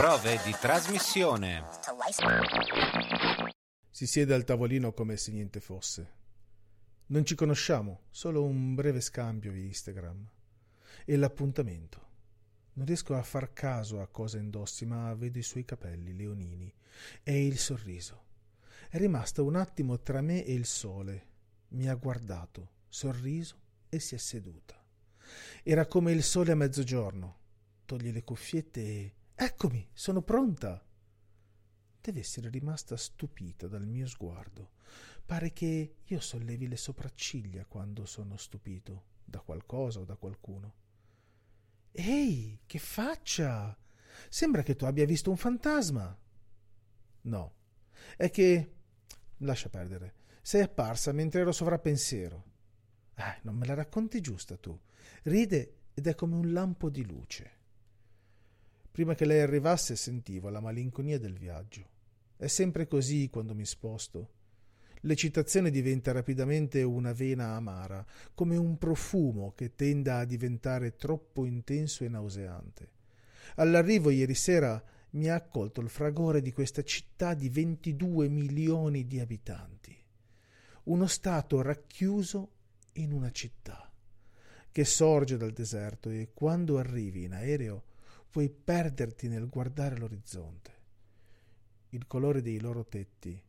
Prove di trasmissione. Si siede al tavolino come se niente fosse. Non ci conosciamo, solo un breve scambio via Instagram. E l'appuntamento. Non riesco a far caso a cosa indossi, ma vedo i suoi capelli leonini e il sorriso. È rimasta un attimo tra me e il sole. Mi ha guardato, sorriso e si è seduta. Era come il sole a mezzogiorno. Toglie le cuffiette e Eccomi, sono pronta. Deve essere rimasta stupita dal mio sguardo. Pare che io sollevi le sopracciglia quando sono stupito da qualcosa o da qualcuno. Ehi, che faccia! Sembra che tu abbia visto un fantasma. No, è che. Lascia perdere. Sei apparsa mentre ero sovrappensiero. Eh, non me la racconti giusta tu. Ride ed è come un lampo di luce. Prima che lei arrivasse sentivo la malinconia del viaggio. È sempre così quando mi sposto. L'eccitazione diventa rapidamente una vena amara, come un profumo che tenda a diventare troppo intenso e nauseante. All'arrivo ieri sera mi ha accolto il fragore di questa città di 22 milioni di abitanti. Uno stato racchiuso in una città che sorge dal deserto e quando arrivi in aereo puoi perderti nel guardare l'orizzonte. Il colore dei loro tetti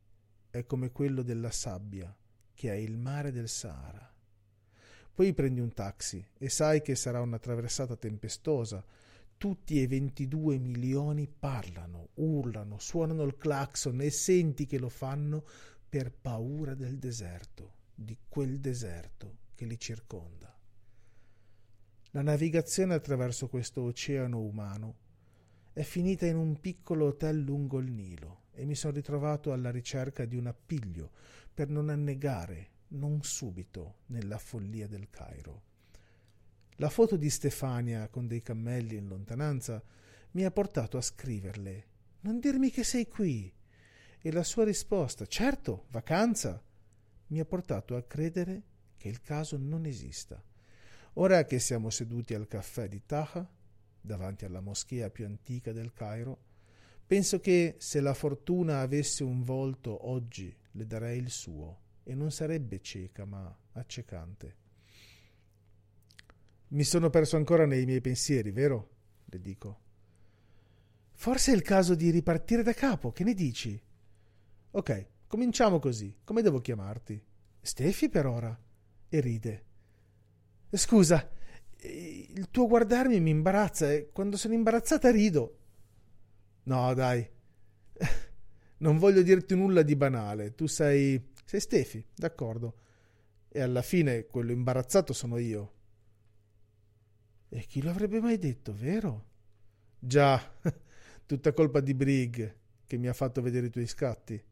è come quello della sabbia che è il mare del Sahara. Poi prendi un taxi e sai che sarà una traversata tempestosa. Tutti e 22 milioni parlano, urlano, suonano il clacson e senti che lo fanno per paura del deserto, di quel deserto che li circonda. La navigazione attraverso questo oceano umano è finita in un piccolo hotel lungo il Nilo e mi sono ritrovato alla ricerca di un appiglio per non annegare, non subito, nella follia del Cairo. La foto di Stefania con dei cammelli in lontananza mi ha portato a scriverle Non dirmi che sei qui. E la sua risposta Certo, vacanza mi ha portato a credere che il caso non esista. Ora che siamo seduti al caffè di Taha, davanti alla moschea più antica del Cairo, penso che se la fortuna avesse un volto oggi le darei il suo e non sarebbe cieca ma accecante. Mi sono perso ancora nei miei pensieri, vero? le dico. Forse è il caso di ripartire da capo, che ne dici? Ok, cominciamo così. Come devo chiamarti? Stefi per ora. E ride. Scusa, il tuo guardarmi mi imbarazza e quando sono imbarazzata rido. No, dai. Non voglio dirti nulla di banale. Tu sei. sei Stefi, d'accordo. E alla fine quello imbarazzato sono io. E chi lo avrebbe mai detto, vero? Già, tutta colpa di Brig che mi ha fatto vedere i tuoi scatti.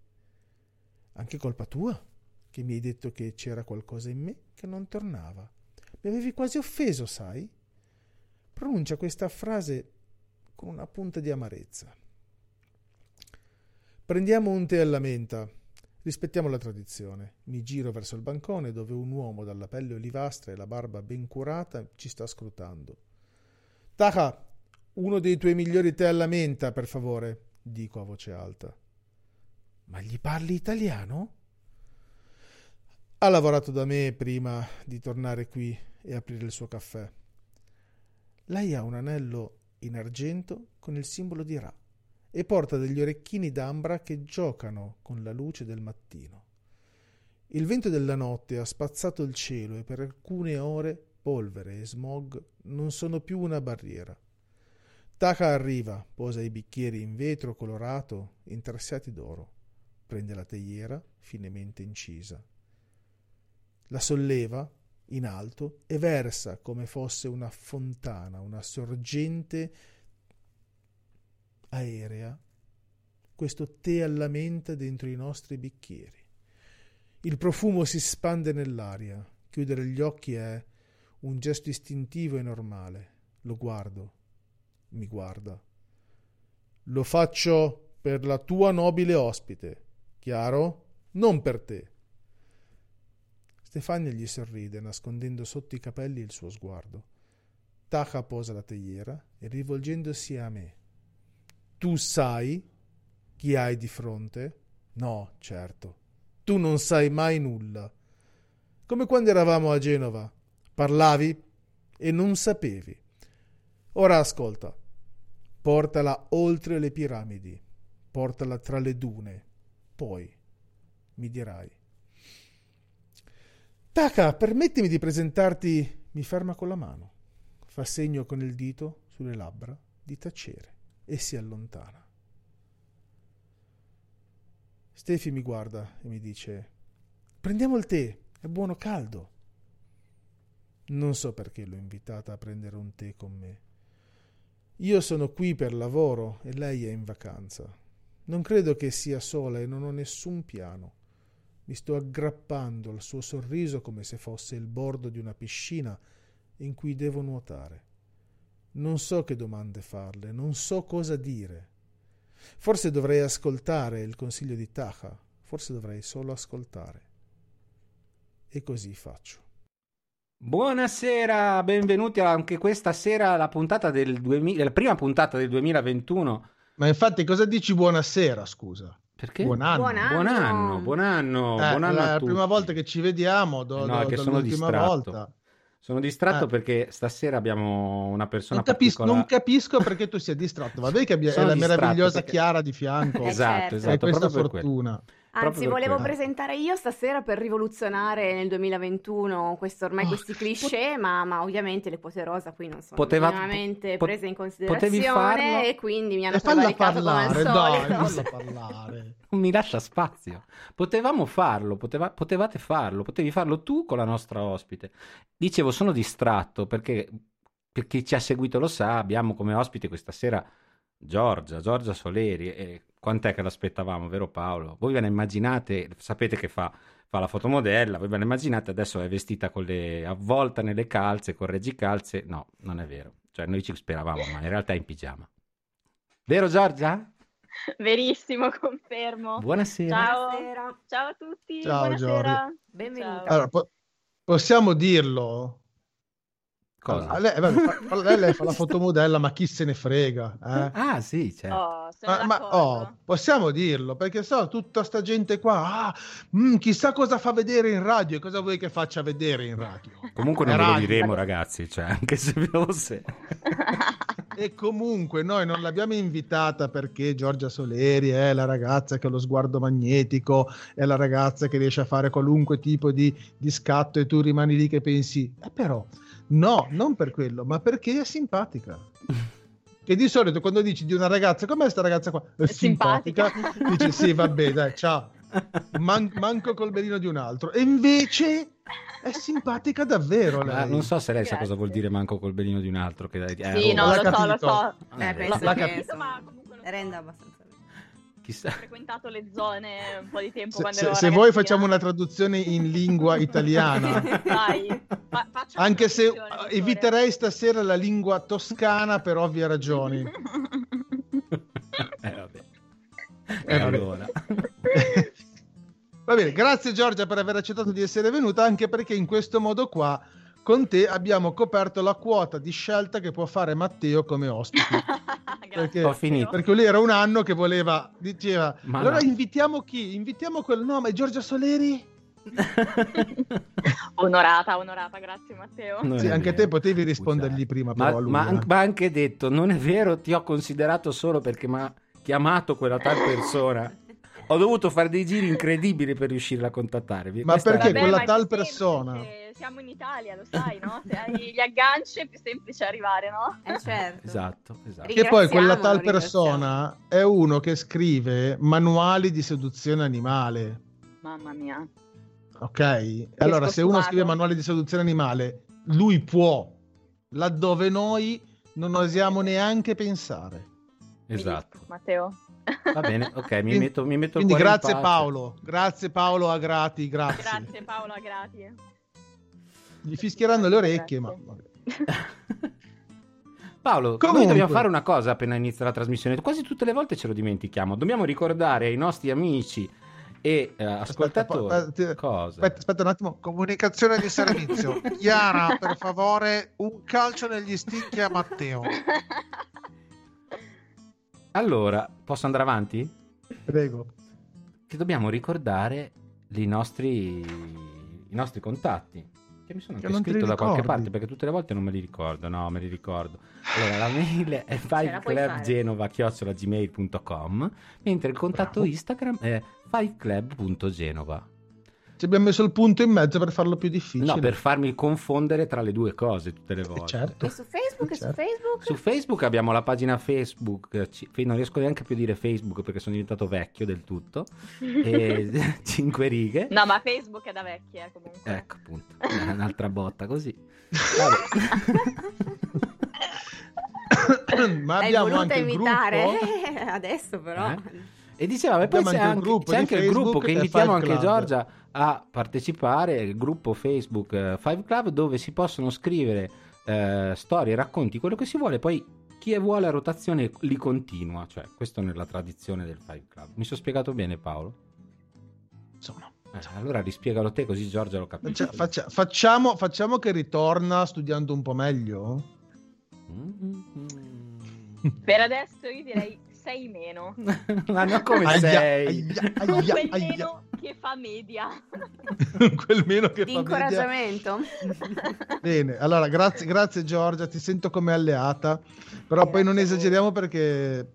Anche colpa tua, che mi hai detto che c'era qualcosa in me che non tornava. Mi avevi quasi offeso, sai? Pronuncia questa frase con una punta di amarezza. Prendiamo un tè alla menta. Rispettiamo la tradizione. Mi giro verso il bancone dove un uomo dalla pelle olivastra e la barba ben curata ci sta scrutando. Taha, uno dei tuoi migliori tè alla menta, per favore, dico a voce alta. Ma gli parli italiano? Ha lavorato da me prima di tornare qui e aprire il suo caffè. Lei ha un anello in argento con il simbolo di Ra e porta degli orecchini d'ambra che giocano con la luce del mattino. Il vento della notte ha spazzato il cielo e per alcune ore polvere e smog non sono più una barriera. Taka arriva, posa i bicchieri in vetro colorato intarsiati d'oro, prende la teiera finemente incisa. La solleva in alto e versa come fosse una fontana, una sorgente aerea, questo tè alla menta dentro i nostri bicchieri. Il profumo si spande nell'aria, chiudere gli occhi è un gesto istintivo e normale. Lo guardo, mi guarda. Lo faccio per la tua nobile ospite, chiaro? Non per te. Stefania gli sorride, nascondendo sotto i capelli il suo sguardo. Taha posa la teiera e rivolgendosi a me. Tu sai chi hai di fronte? No, certo. Tu non sai mai nulla. Come quando eravamo a Genova. Parlavi e non sapevi. Ora ascolta. Portala oltre le piramidi. Portala tra le dune. Poi mi dirai. Taka, permettimi di presentarti. Mi ferma con la mano. Fa segno con il dito sulle labbra di tacere e si allontana. Stefi mi guarda e mi dice: Prendiamo il tè, è buono caldo. Non so perché l'ho invitata a prendere un tè con me. Io sono qui per lavoro e lei è in vacanza. Non credo che sia sola e non ho nessun piano. Mi sto aggrappando al suo sorriso come se fosse il bordo di una piscina in cui devo nuotare. Non so che domande farle, non so cosa dire. Forse dovrei ascoltare il consiglio di Taha, forse dovrei solo ascoltare. E così faccio. Buonasera, benvenuti anche questa sera alla puntata del 2000, la prima puntata del 2021. Ma infatti cosa dici buonasera, scusa? Perché? Buon anno. Buon anno, buon anno, buon anno. Eh, buon anno la prima volta che ci vediamo, do, no, do, che do sono l'ultima distratto. volta. Sono distratto Eh. perché stasera abbiamo una persona Non capisco, particolare. non capisco perché tu sia distratto. Vabbè che abbia, è Sono la meravigliosa perché- Chiara di fianco. Eh, Esatto, certo. esatto, Hai questa proprio per quello. Anzi, volevo quello. presentare io stasera per rivoluzionare nel 2021 questo, ormai Oh, questi cliché, ma, ma ovviamente le pote rosa qui non sono Poteva- minimamente po- prese in considerazione e quindi mi hanno E falla prevaricato come parlare, al dai, parlare. Non mi lascia spazio. Potevamo farlo, poteva- potevate farlo, potevi farlo tu con la nostra ospite. Dicevo, sono distratto perché, per chi ci ha seguito lo sa, abbiamo come ospite questa sera Giorgia, Giorgia Soleri. E quant'è che l'aspettavamo, vero Paolo? Voi ve la immaginate, sapete che fa, fa la fotomodella, voi ve la immaginate, adesso è vestita con le avvolta nelle calze, con reggicalze. No, non è vero. Cioè, noi ci speravamo, ma in realtà è in pigiama. Vero Giorgia? Verissimo, confermo. Buonasera. Ciao. Buonasera, Ciao a tutti, Ciao, buonasera. benvenuta. Ciao. Allora, po- possiamo dirlo. Cosa? Allora, lei, vabbè, fa- lei, lei fa la fotomodella, ma chi se ne frega? eh? Ah, sì, certo. Oh, Ma, ma- oh, possiamo dirlo perché so tutta sta gente qua. Ah, mm, chissà cosa fa vedere in radio e cosa vuoi che faccia vedere in radio. Comunque non È ve lo radio. diremo, ragazzi, cioè, anche se fosse. E comunque noi non l'abbiamo invitata perché Giorgia Soleri è la ragazza che ha lo sguardo magnetico, è la ragazza che riesce a fare qualunque tipo di, di scatto e tu rimani lì che pensi, eh però, no, non per quello, ma perché è simpatica. Che di solito quando dici di una ragazza, com'è sta ragazza qua? È, simpatica. simpatica. Dici sì, vabbè, dai, ciao. Man- manco col belino di un altro. E invece è simpatica davvero lei. non so se lei sa Grazie. cosa vuol dire manco col belino di un altro. Che eh, Sì, oh, no, lo so, lo so. Eh, eh, l'ha che capito, insomma, ma comunque lo so. renda abbastanza. Chissà. Ho frequentato le zone un po' di tempo Se, quando se- ero se vuoi ragazzina. facciamo una traduzione in lingua italiana. Dai, fa- Anche se eh, dottore. eviterei stasera la lingua toscana per ovvie ragioni. Eh, vabbè. Eh, vabbè. allora. Va bene, grazie Giorgia per aver accettato di essere venuta, anche perché in questo modo qua con te abbiamo coperto la quota di scelta che può fare Matteo come ospite. Perché- Ho finito. Perché lui era un anno che voleva, diceva, Ma allora no. invitiamo chi? Invitiamo quel nome, Giorgia Soleri? Onorata, onorata, grazie Matteo. Non Sì, anche vero. te potevi rispondergli Scusate. prima, Ma, però a lui, ma, eh. ma anche detto: Non è vero, ti ho considerato solo perché mi ha chiamato quella tal persona. Ho dovuto fare dei giri incredibili per riuscire a contattarvi. Ma Questa perché verità. quella tal persona- Siamo in Italia, lo sai, no? Se hai gli agganci è più semplice arrivare, no? Eh certo. Esatto, esatto. Che poi quella tal persona è uno che scrive manuali di seduzione animale. Mamma mia. Ok? E allora, se uno scrive manuali di seduzione animale, lui può, laddove noi non osiamo neanche pensare. Esatto. dispiace, Matteo. Va bene, ok, mi Quindi- metto, mi metto il Quindi grazie. Paolo, grazie Paolo a grati, grazie. Grazie Paola, grazie. Gli fischieranno le orecchie, ma... Paolo, noi Comunque. dobbiamo fare una cosa appena inizia la trasmissione. Quasi tutte le volte ce lo dimentichiamo. Dobbiamo ricordare ai nostri amici e eh, ascoltatori. aspetta, cosa? Aspetta, aspetta un attimo. Comunicazione di servizio. Chiara, per favore, un calcio negli stinchi a Matteo. Allora, posso andare avanti? Prego. Che dobbiamo ricordare i nostri, i nostri contatti. Che mi sono Che anche scritto da qualche parte perché tutte le volte non me li ricordo. No, me li ricordo. Allora, la mail è fiveclubgenova.gmail.com mentre il contatto Bravo. Instagram è fiveclub.genova. Ci abbiamo messo il punto in mezzo per farlo più difficile. No, per farmi confondere tra le due cose tutte le Eh, volte. certo. E su Facebook? E su Certo. Facebook? Su Facebook abbiamo la pagina Facebook, eh, non riesco neanche più a dire Facebook perché sono diventato vecchio del tutto, e 5 righe. No, ma Facebook è da vecchie, eh, comunque. Ecco appunto, Eh, un'altra botta così. Ma abbiamo voluta anche il imitare? gruppo. Adesso però. Eh? E diceva, ma poi c'è anche gruppo c'è anche il gruppo che invitiamo anche Club. Giorgia a partecipare, il gruppo Facebook eh, Five Club, dove si possono scrivere eh, storie, racconti, quello che si vuole, poi chi vuole a rotazione li continua, cioè questo nella tradizione del Five Club. Mi sono spiegato bene Paolo? Insomma, Eh, allora rispiegalo te così Giorgia lo capisce. faccia- faccia- facciamo, facciamo che ritorna studiando un po' meglio. Mm. Per adesso io direi 6 meno. Ma no, come Aia, sei? aia, Quel aia, aia. meno che fa media. Quel meno che Di fa media. incoraggiamento. Bene, allora grazie, grazie Giorgia, ti sento come alleata, però poi non Grazie a voi. esageriamo perché,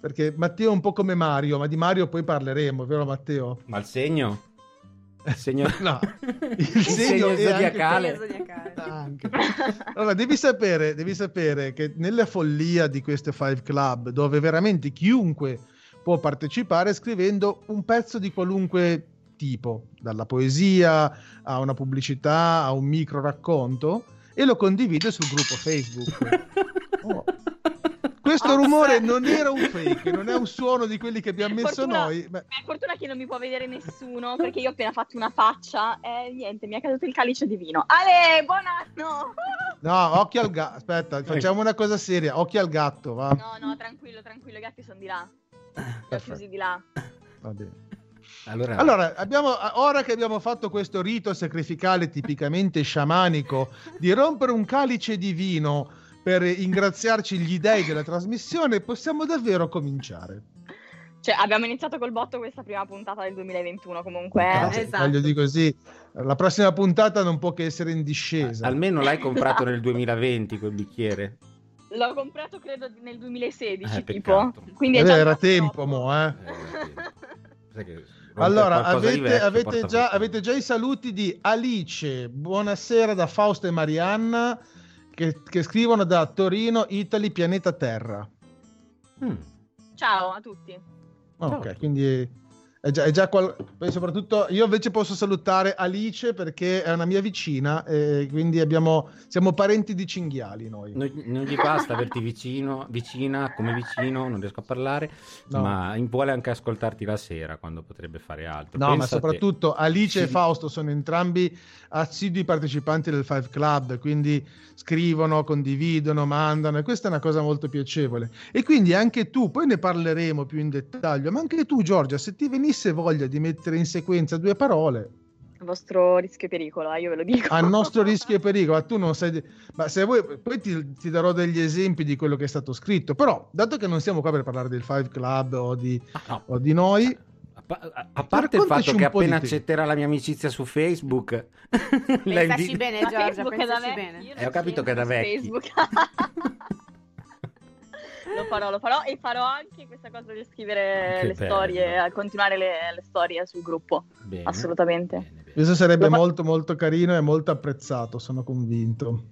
perché Matteo è un po' come Mario, ma di Mario poi parleremo, vero Matteo? Ma il segno? Il segno, No, il il segno segno zodiacale. Segno zodiacale. Anche. Allora, devi sapere, devi sapere che nella follia di queste Five Club, dove veramente chiunque può partecipare scrivendo un pezzo di qualunque tipo, dalla poesia a una pubblicità a un micro racconto, e lo condivide sul gruppo Facebook. Oh. Questo rumore non era un fake, non è un suono di quelli che abbiamo messo Fortuna- noi. Beh, Per fortuna che non mi può vedere nessuno, perché io ho appena fatto una faccia e niente, mi è caduto il calice di vino. Ale, buon anno! no, occhio al gatto. Aspetta, facciamo una cosa seria. Occhio al gatto, va. No, no, tranquillo, tranquillo, i gatti sono di là. Li ho Perfetto. chiusi di là. Va bene. Allora, Allora, abbiamo, ora che abbiamo fatto questo rito sacrificale tipicamente sciamanico di rompere un calice di vino per ingraziarci gli dei della trasmissione, possiamo davvero cominciare. Cioè, abbiamo iniziato col botto questa prima puntata del 2021 comunque. eh. Cazzo, esatto. Voglio dire così, la prossima puntata non può che essere in discesa. almeno l'hai comprato nel 2020 quel bicchiere. L'ho comprato credo nel 2016 Eh, tipo. Quindi è Eh, già era tempo, mo, eh. Sai che Allora, avete, vecchio, avete porta già, avete già i saluti di Alice, buonasera da Fausto e Marianna, che, che scrivono da Torino, Italy, pianeta Terra. Mm. Ciao a tutti. Ok, Ciao. quindi è già, è già qual- poi soprattutto io invece posso salutare Alice perché è una mia vicina e quindi abbiamo, siamo parenti di cinghiali noi. Non, non gli basta averti vicino, vicina, come vicino, non riesco a parlare, No. ma vuole anche ascoltarti la sera quando potrebbe fare altro. No, ma Pensa a te. soprattutto Alice e Sì. Fausto sono entrambi assidui partecipanti del Five Club, quindi scrivono, condividono, mandano e questa è una cosa molto piacevole. E quindi anche tu, poi ne parleremo più in dettaglio, ma anche tu Giorgia, se ti venisse voglia di mettere in sequenza due parole, Il vostro rischio e pericolo, eh, io ve lo dico. a nostro rischio e pericolo, ma tu non sai... Ma se vuoi, poi ti, ti darò degli esempi di quello che è stato scritto, però dato che non siamo qua per parlare del Five Club o di, Ah, no. o di noi... A, a- a parte il fatto che appena te. accetterà la mia amicizia su Facebook, Pensaci bene, Giorgia, Facebook è da pensaci bene. Eh, ho capito che è da su vecchi. Lo farò, lo farò e farò anche questa cosa di scrivere Che le bello. storie, a continuare le, le storie sul gruppo. Bene. Assolutamente. Bene, bene. Questo sarebbe Lo fa- molto molto carino e molto apprezzato, sono convinto.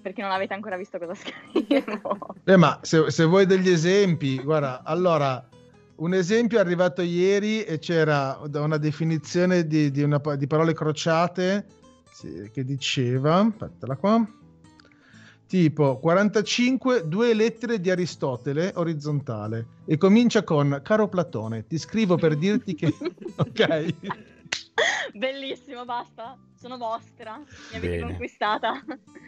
Perché non avete ancora visto cosa scrivo. Eh, ma se, se vuoi degli esempi, guarda, allora, un esempio è arrivato ieri e c'era da una definizione di, di una di parole crociate che diceva, aspetta qua, tipo 45, due lettere di Aristotele, orizzontale, e comincia con, caro Platone, ti scrivo per dirti che... ok? Bellissimo, basta. Sono vostra. Mi avete Bene. conquistata.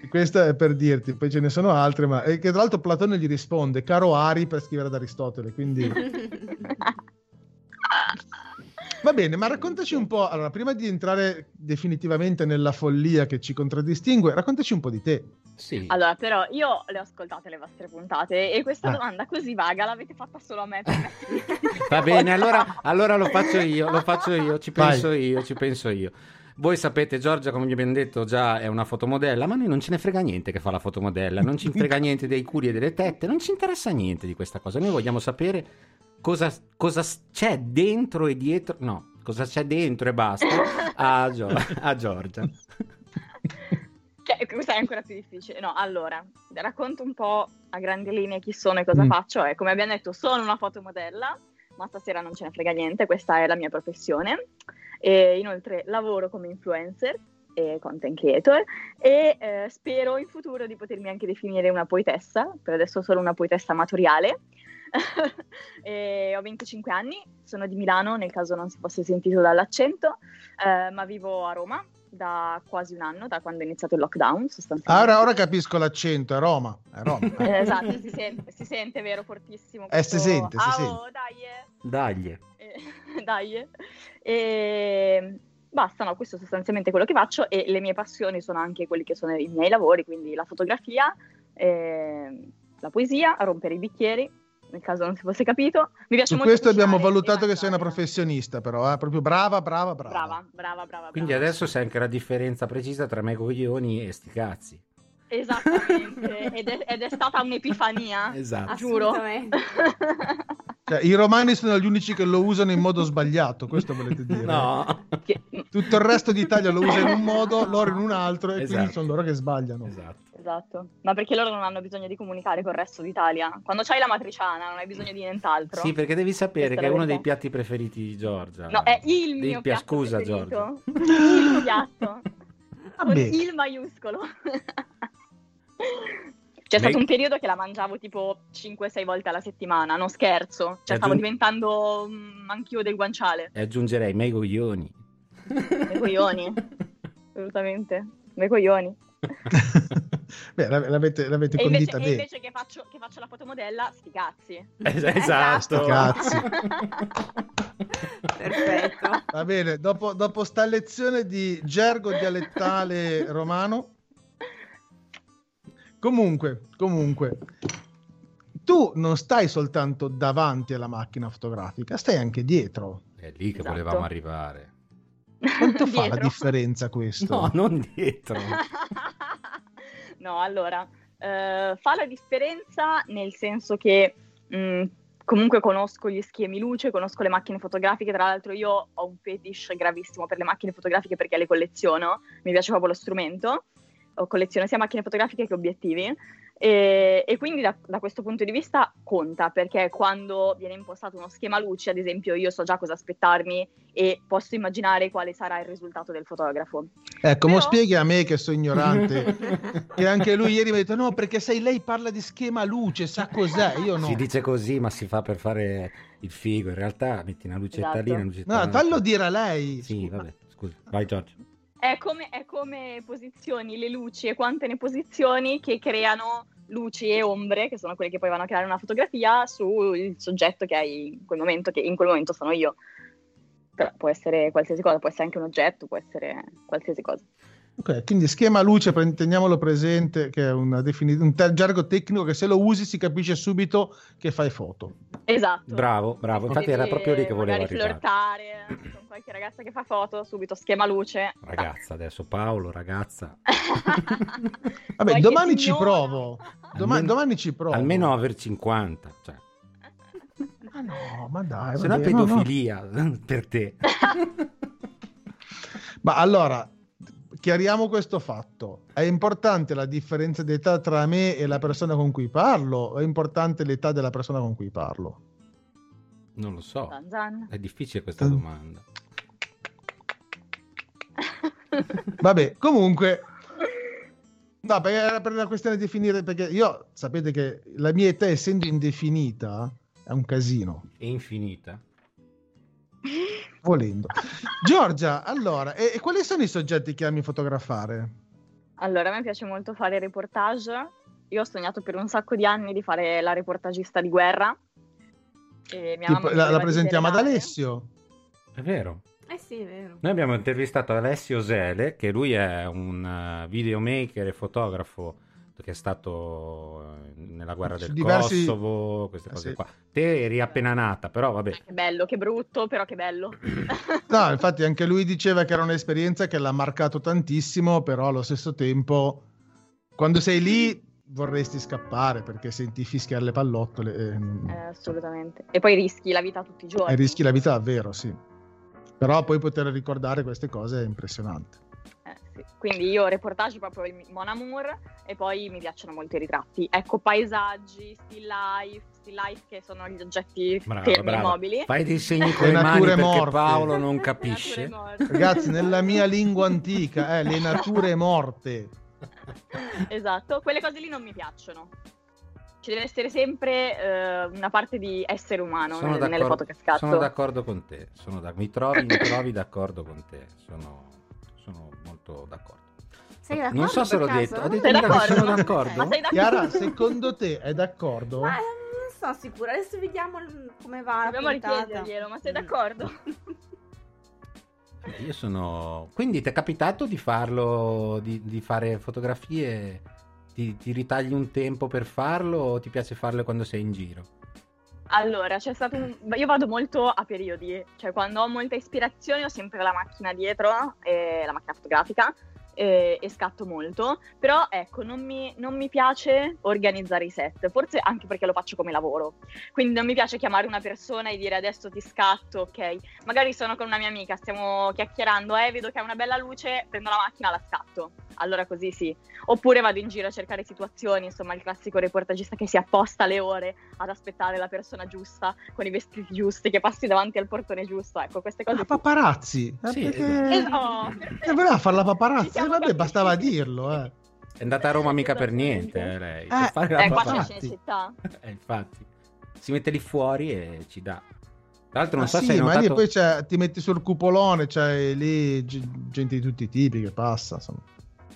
Questa è per dirti, poi ce ne sono altre, ma e che tra l'altro Platone gli risponde, caro Ari, per scrivere ad Aristotele, quindi... Va bene, ma raccontaci un po'. Allora, prima di entrare definitivamente nella follia che ci contraddistingue, raccontaci un po' di te. Sì. Allora, però io le ho ascoltate le vostre puntate e questa Ah. domanda così vaga l'avete fatta solo a me. Va bene, allora, allora lo faccio io, lo faccio io, ci Vai. penso io, ci penso io. Voi sapete, Giorgia, come vi abbiamo detto, già è una fotomodella, ma a noi non ce ne frega niente che fa la fotomodella, non ci frega niente dei culi e delle tette, non ci interessa niente di questa cosa. Noi vogliamo sapere cosa, cosa c'è dentro e dietro, no, cosa c'è dentro e basta a, Gio- a Giorgia. Cioè, questa è ancora più difficile. No, allora, racconto un po' a grandi linee chi sono e cosa Mm. faccio. E come abbiamo detto, sono una fotomodella, ma stasera non ce ne frega niente, questa è la mia professione. E inoltre lavoro come influencer e content creator e eh, spero in futuro di potermi anche definire una poetessa, per adesso sono una poetessa amatoriale. E ho 25 anni, sono di Milano, nel caso non si fosse sentito dall'accento, eh, ma vivo a Roma da quasi un anno, da quando è iniziato il lockdown sostanzialmente. Ora, ora capisco l'accento, è Roma. È Roma. Eh, esatto, si sente, si sente, vero, fortissimo. Eh, si questo- sente, si Ah, sente. oh, dai, eh. Dagli. Eh, dai. eh. E basta, no, questo è sostanzialmente quello che faccio e le mie passioni sono anche quelli che sono i miei lavori, quindi la fotografia, eh, la poesia, a rompere i bicchieri, nel caso non si fosse capito. Mi piace Su molto questo abbiamo valutato che sei una professionista, però, eh? proprio brava, brava, brava. Brava, brava, brava. Quindi brava. adesso sai anche la differenza precisa tra me coglioni e sti cazzi. Esattamente, ed è, ed è stata un'epifania. Esatto. Giuro. Cioè, I romani sono gli unici che lo usano in modo sbagliato, questo volete dire? No. Che- Tutto il resto d'Italia lo usa in un modo, loro in un altro, e quindi Esatto. sono loro che sbagliano. Esatto. Esatto, ma perché loro non hanno bisogno di comunicare col resto d'Italia. Quando c'hai la matriciana non hai bisogno di nient'altro. Sì, perché devi sapere Questa che è uno dei piatti preferiti di Giorgia. No, è il Dei mio pia- piatto scusa, preferito. Giorgia. Il piatto. Con il maiuscolo. C'è stato un periodo che la mangiavo tipo 5-6 volte alla settimana, non scherzo. Cioè E stavo aggiung- diventando mm, anch'io del guanciale. E aggiungerei me coglioni. Dei coglioni. Assolutamente. Dei coglioni. Beh, l'av- l'avete, l'avete E invece, condita e invece che, faccio, che faccio la fotomodella, sti cazzi. esatto. Sti cazzi. Perfetto. Va bene, dopo, dopo sta lezione di gergo dialettale romano. Comunque, comunque, tu non stai soltanto davanti alla macchina fotografica, stai anche dietro. È lì che Esatto. volevamo arrivare. Quanto fa la differenza questo? No, non dietro. no, allora, eh, fa la differenza nel senso che mh, comunque conosco gli schemi luce, conosco le macchine fotografiche, tra l'altro io ho un fetish gravissimo per le macchine fotografiche perché le colleziono, mi piace proprio lo strumento, Ho colleziono sia macchine fotografiche che obiettivi e, e quindi da, da questo punto di vista conta perché quando viene impostato uno schema luce, ad esempio, io so già cosa aspettarmi e posso immaginare quale sarà il risultato del fotografo. Ecco, mo Però- spieghi a me che sono ignorante, che anche lui ieri mi ha detto no, perché sai, lei parla di schema luce, sa cos'è, io no. Si dice così, ma si fa per fare il figo. In realtà metti una lucetta Esatto. lì, una lucetta No, fallo dire a lei. Sì, vabbè, scusa. Vai Giorgio. È come, è come posizioni le luci e quante ne posizioni che creano luci e ombre, che sono quelle che poi vanno a creare una fotografia sul soggetto che hai in quel momento, che in quel momento sono io. Però può essere qualsiasi cosa, può essere anche un oggetto, può essere qualsiasi cosa. Ok, quindi schema luce, teniamolo presente, che è una defini- un te- gergo tecnico che se lo usi si capisce subito che fai foto. Esatto. Bravo, bravo. Infatti era proprio lì che volevo magari arrivare. flirtare con qualche ragazza che fa foto, subito schema luce. Ragazza, adesso Paolo, ragazza. Vabbè, Qualche domani ci provo. Doma- Almeno- domani ci provo. Almeno aver 50. Cioè, Ma no, ma dai. se no è bene, no, no. pedofilia per te. Ma allora, chiariamo questo fatto. È importante la differenza di età tra me e la persona con cui parlo? O è importante l'età della persona con cui parlo? Non lo so. È difficile questa domanda. Vabbè, comunque... No, perché era per la questione di definire, perché io sapete che la mia età, essendo indefinita, è un casino, È infinita. volendo. Giorgia, allora, e, e quali sono i soggetti che ami fotografare? Allora, a me piace molto fare reportage. Io ho sognato per un sacco di anni di fare la reportagista di guerra. E mia Tipo, la, la presentiamo ad. Alessio? È vero. Eh sì, è vero. Noi abbiamo intervistato Alessio Sele, che lui è un eh, videomaker e fotografo che è stato eh, nella guerra Su del diversi- Kosovo, queste Eh, cose sì. qua. Te eri appena nata, però vabbè. Che bello, che brutto, però che bello. No, infatti anche lui diceva che era un'esperienza che l'ha marcato tantissimo, però allo stesso tempo, quando sei lì vorresti scappare perché senti fischiare le pallottole e, Eh, assolutamente. E poi rischi la vita tutti i giorni. e rischi la vita davvero, sì. Però poi poter ricordare queste cose è impressionante. Quindi io reportage proprio il Mon Amour e poi mi piacciono molto i ritratti. Ecco, paesaggi, still life, still life che sono gli oggetti Brava, fermi brava. immobili. Fai dei segni con Le le mani perché morte. Paolo non capisce. Ragazzi, nella mia lingua antica, eh, le nature morte. Esatto, quelle cose lì non mi piacciono. Ci deve essere sempre eh, una parte di essere umano Sono nelle, foto che scatto. Sono d'accordo con te. Sono da- mi, trovi, mi trovi d'accordo con te. Sono, sono molto d'accordo. Sei d'accordo Non so se l'ho caso? detto. Ho detto che d'accordo? sono d'accordo. Ma sei d'accordo? Chiara, secondo te è d'accordo? Ma eh, non sono sicura, adesso vediamo come va Dobbiamo richiederglielo, ma sei Mm. d'accordo? Eh, Io sono. Quindi ti è capitato di farlo, di, di fare fotografie? Ti, ti ritagli un tempo per farlo o ti piace farle quando sei in giro? Allora, c'è stato un... Io vado molto a periodi, cioè quando ho molta ispirazione ho sempre la macchina dietro, eh, la macchina fotografica, eh, e scatto molto, però ecco, non mi, non mi piace organizzare i set, forse anche perché lo faccio come lavoro, quindi non mi piace chiamare una persona e dire adesso ti scatto, ok? Magari sono con una mia amica, stiamo chiacchierando, eh, vedo che ha una bella luce, prendo la macchina, la scatto, allora così sì. Oppure vado in giro a cercare situazioni, insomma il classico reportagista che si apposta le ore ad aspettare la persona giusta, con i vestiti giusti, che passi davanti al portone giusto, ecco queste cose. Ah, paparazzi. Eh, Sì, perché... esatto. Eh, oh, perfetto. Eh, fare la paparazzi. Eh, vabbè, bastava dirlo, eh. È andata a Roma mica per niente, eh, lei. Per Eh, fare la Eh, qua c'è Cinecittà. Eh, infatti. Si mette lì fuori e ci dà. Tra l'altro non Ah, so sì, se hai ma lì notato... poi c'è- ti metti sul cupolone, c'è lì gente di tutti i tipi che passa, insomma,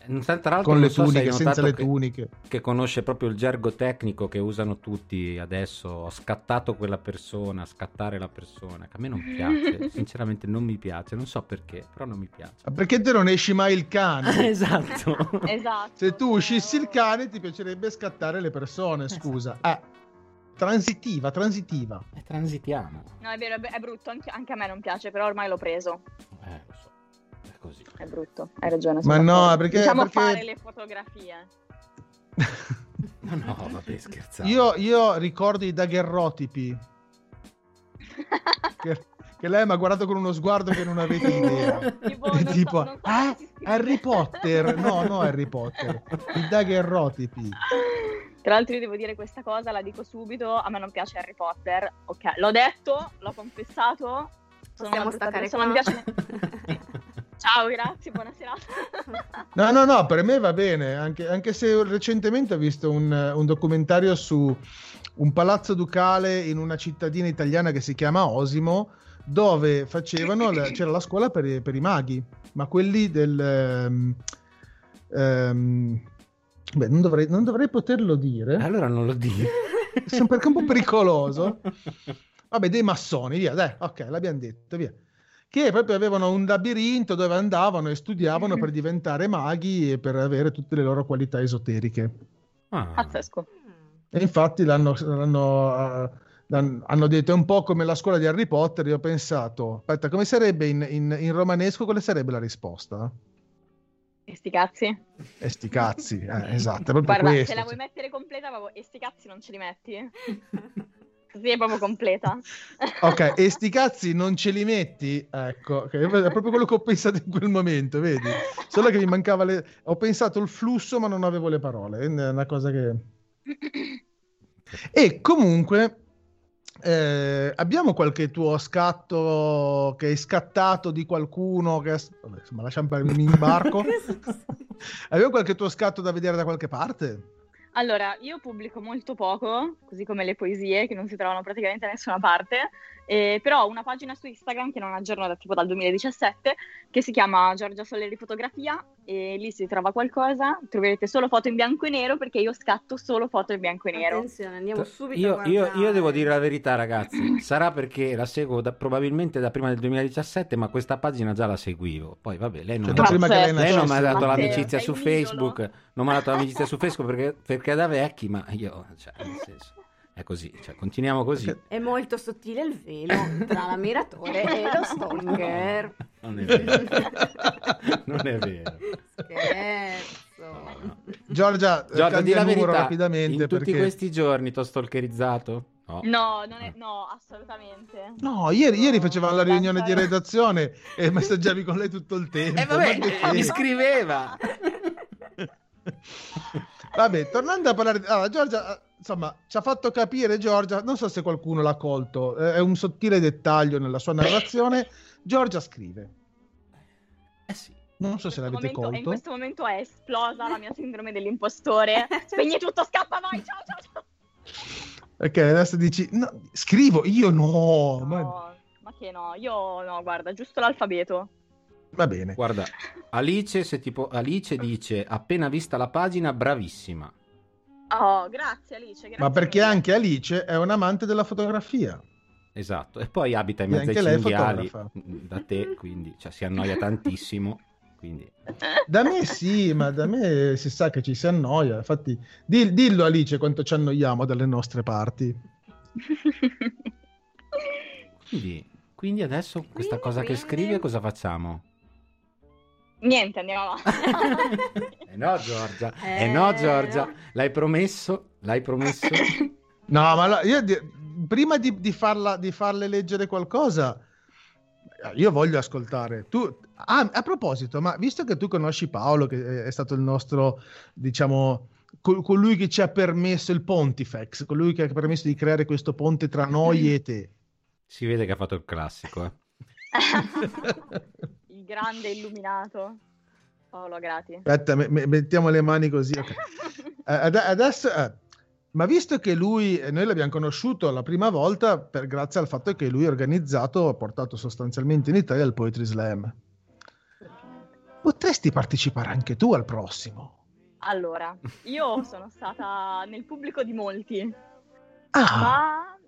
Tra l'altro con le so tuniche, senza notato le che- tuniche. che conosce proprio il gergo tecnico che usano tutti adesso. Ho scattato quella persona, scattare la persona, che a me non piace, sinceramente non mi piace, non so perché, però non mi piace. Ma perché te non esci mai il cane? esatto. Esatto. Se tu uscissi il cane ti piacerebbe scattare le persone, scusa. Eh, transitiva, transitiva. E transitiamo. No, è vero, è, è brutto, anche, anche a me non piace, però ormai l'ho preso. Eh, lo so. È così. È brutto, hai ragione. Ma no, perché- Diciamo perché- fare le fotografie. No, no, vabbè, scherzavo. Io, io ricordo i daguerrotipi. che, che lei mi ha guardato con uno sguardo che non avete idea. Tipo, non so- tipo, non so ah, come si scrive." Harry Potter. No, no, Harry Potter. I daguerrotipi. Tra l'altro io devo dire questa cosa, la dico subito, a me non piace Harry Potter. Ok, l'ho detto, l'ho confessato. Sono Possiamo una staccare persona, qua. non mi piace... Ciao, grazie, buona serata. No, no, no, per me va bene, anche, anche se recentemente ho visto un, un documentario su un palazzo ducale in una cittadina italiana che si chiama Osimo, dove facevano, la- c'era la scuola per, i- per i maghi, ma quelli del... ehm, ehm, beh, non dovrei, non dovrei poterlo dire, Allora non lo dire. Sì, perché è un po' pericoloso. Vabbè, dei massoni, via, dai, ok, l'abbiamo detto, via. Che proprio avevano un labirinto dove andavano e studiavano per diventare maghi e per avere tutte le loro qualità esoteriche. Ah. Pazzesco. E infatti l'hanno, l'hanno, eh, l'han- hanno detto è un po' come la scuola di Harry Potter. Io ho pensato, aspetta, come sarebbe in, in- in romanesco? Quale sarebbe la risposta? E sti cazzi. E sti cazzi, eh, esatto, Guarda, questo. se la vuoi mettere completa, proprio, e sti cazzi non ce li metti? Così è proprio completa. Ok, e sti cazzi non ce li metti? Ecco, che è proprio quello che ho pensato in quel momento, vedi? Solo che mi mancava le... Ho pensato il flusso, ma non avevo le parole. È una cosa che... E comunque, eh, abbiamo qualche tuo scatto che hai scattato di qualcuno che... Vabbè, insomma, lasciamo per mi imbarco. abbiamo qualche tuo scatto da vedere da qualche parte? Allora, io pubblico molto poco, così come le poesie che non si trovano praticamente da nessuna parte, Eh, però ho una pagina su Instagram che non aggiorno da tipo dal 2017 che si chiama Giorgia Soleri Fotografia e lì si trova qualcosa, troverete solo foto in bianco e nero perché io scatto solo foto in bianco e nero. Attenzione, andiamo subito Io, a io- io devo dire la verità, ragazzi. Sarà perché la seguo da- probabilmente da prima del 2017, ma questa pagina già la seguivo. Poi, vabbè, lei non, Cioè, da prima che lei lei non mi ha dato Matteo, l'amicizia su. Facebook. Non mi ha dato l'amicizia su Facebook perché, perché è da vecchi, ma io, cioè, nel senso, è così. Cioè, continuiamo così. È molto sottile il velo tra l'ammiratore e lo stalker. Non è vero. non è vero. Scherzo. Giorgia, eh, Giorgia, di la verità. rapidamente In tutti perché... questi giorni ti ho stalkerizzato? No. No, non è, no, assolutamente. No, ieri, ieri facevamo la riunione di redazione e messaggiavi con lei tutto il tempo. Eh, vabbè, ma che- mi scriveva. Vabbè, tornando a parlare... Allora, Giorgia, insomma, ci ha fatto capire, Giorgia, non so se qualcuno l'ha colto, eh, è un sottile dettaglio nella sua narrazione. Giorgia scrive, Eh sì. non so se In l'avete momento- In colto. questo momento è esplosa la mia sindrome dell'impostore. Spegni tutto, scappa, vai, ciao, ciao, ciao. Ok, adesso dici, no, scrivo, io no, ma No, ma che no, io no, guarda, giusto l'alfabeto. va bene. Guarda, Alice, se tipo, Alice dice appena vista la pagina, bravissima. Oh, grazie Alice, grazie Ma perché mille. anche Alice è un amante della fotografia. Esatto, e poi abita in mezzo ai cinghiali da te, quindi cioè, si annoia tantissimo. Quindi Da me sì, ma da me si sa che ci si annoia. Infatti, di- dillo Alice quanto ci annoiamo dalle nostre parti. Quindi, quindi adesso questa Quindi, cosa che quindi- scrive cosa facciamo? Niente, andiamo avanti. Eh no Giorgia, eh, Eh, no Giorgia, no. l'hai promesso? L'hai promesso? No, ma allora, io di- prima di, di farla, di farle leggere qualcosa, io voglio ascoltare. Tu, ah, a proposito, ma visto che tu conosci Paolo, che è stato il nostro, diciamo, col- colui che ci ha permesso il Pontifex, colui che ha permesso di creare questo ponte tra noi e te. Si vede che ha fatto il classico, eh. Il grande illuminato. Paolo Grati. Aspetta, me- me- mettiamo le mani così. ok. Eh, ad- adesso, eh, ma visto che lui, eh, noi l'abbiamo conosciuto la prima volta per, grazie al fatto che lui ha organizzato, ha portato sostanzialmente in Italia il Poetry Slam. Potresti partecipare anche tu al prossimo. Allora, io sono stata nel pubblico di molti, Ah, ma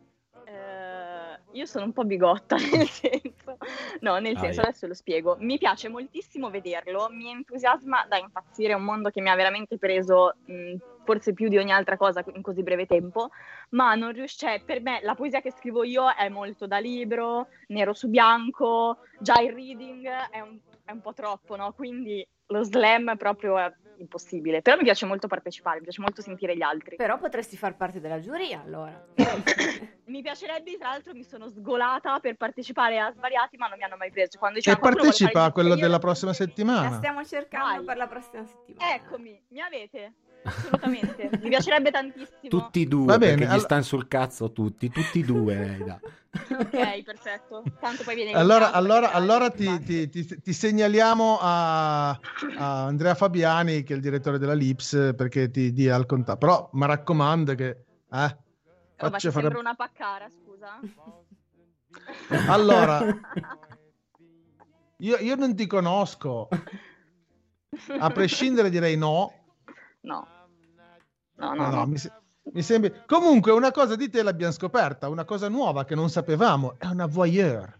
eh, io sono un po' bigotta, nel senso, no, nel senso, Aia. adesso lo spiego. Mi piace moltissimo vederlo, mi entusiasma da impazzire, è un mondo che mi ha veramente preso mh, forse più di ogni altra cosa in così breve tempo, ma non riesco, cioè, per me la poesia che scrivo io è molto da libro, nero su bianco, già il reading è un, è un po' troppo, no? Quindi lo slam proprio è impossibile. Però mi piace molto partecipare, mi piace molto sentire gli altri. Però potresti far parte della giuria allora. Mi piacerebbe, tra l'altro mi sono sgolata per partecipare a svariati, ma non mi hanno mai preso. Quando e dicevano, "Qualcuno vuole partecipa a quello della prossima così. La settimana. stiamo cercando Vai. per la prossima settimana. Eccomi, mi avete? Assolutamente. mi piacerebbe tantissimo. Tutti e due, Va bene, perché gli all- stanno sul cazzo tutti, tutti e due. Ok, perfetto. Tanto poi viene Allora, allora, allora ti, ti- ti- ti segnaliamo a, a Andrea Fabiani, che è il direttore della Lips, perché ti dia il contatto. Però mi raccomando che... eh, Oh, faccia fare- sembra una paccara, scusa. Allora, io, io non ti conosco. A prescindere direi no. No. No, no, No, mi, se- mi sembra... Comunque una cosa di te l'abbiamo scoperta, una cosa nuova che non sapevamo, è una voyeur.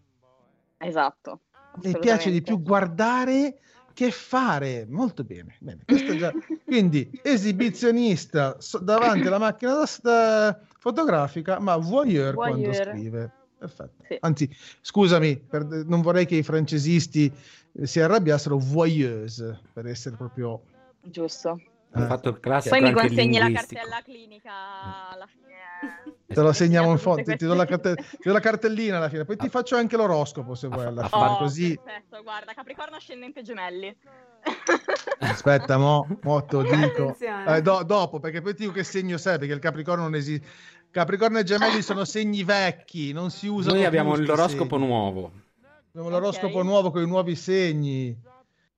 Esatto. Le piace di più guardare che fare. Molto bene. bene. Già... Quindi esibizionista davanti alla macchina da, da- fotografica, ma voyeur, quando Voyeur. scrive. Perfetto. Sì. Anzi, scusami, per- non vorrei che i francesisti eh, si arrabbiassero, voyeuse, per essere proprio... Giusto. Ha eh, fatto il classico Poi mi consegni la cartella clinica alla fine. Te lo segniamo in fondo, ti, ti do la la cartellina alla fine, poi ti faccio anche l'oroscopo se vuoi alla Ah, fine, Oh, così... perfetto, guarda, Capricorno ascendente gemelli. Aspetta, mo, mo te lo dico. Eh, do- dopo, perché poi ti dico che segno sei, perché il Capricorno non esiste. Capricorno e Gemelli sono segni vecchi, non si usano Noi abbiamo l'oroscopo segni. nuovo. Abbiamo l'oroscopo Ok. nuovo con i nuovi segni.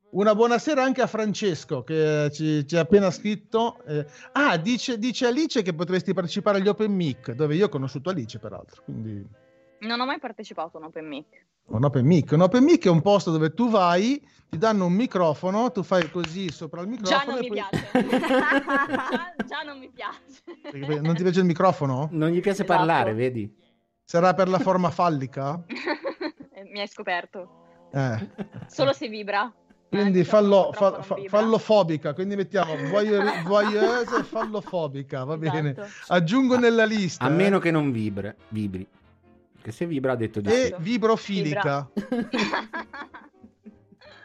Una buonasera anche a Francesco che ci, ci ha appena scritto. eh, ah, dice, dice Alice che potresti partecipare agli Open Mic, dove io ho conosciuto Alice peraltro. Quindi Non ho mai partecipato a un open mic. Un open mic. Un open mic è un posto dove tu vai, ti danno un microfono, tu fai così sopra il Già microfono non e mi poi... piace. già, già non mi piace. Non ti piace il microfono? Non gli piace Esatto. parlare, vedi? Sarà per la forma fallica? Eh, mi hai scoperto. Eh. Solo se vibra. Quindi Eh, fallo, fa- fa- vibra. fallofobica, quindi mettiamo voyeur- voyeuse e fallofobica, va bene. Esatto. Aggiungo nella lista. A eh. meno che non vibra, vibri. Che se vibra ha detto di E vibrofilica.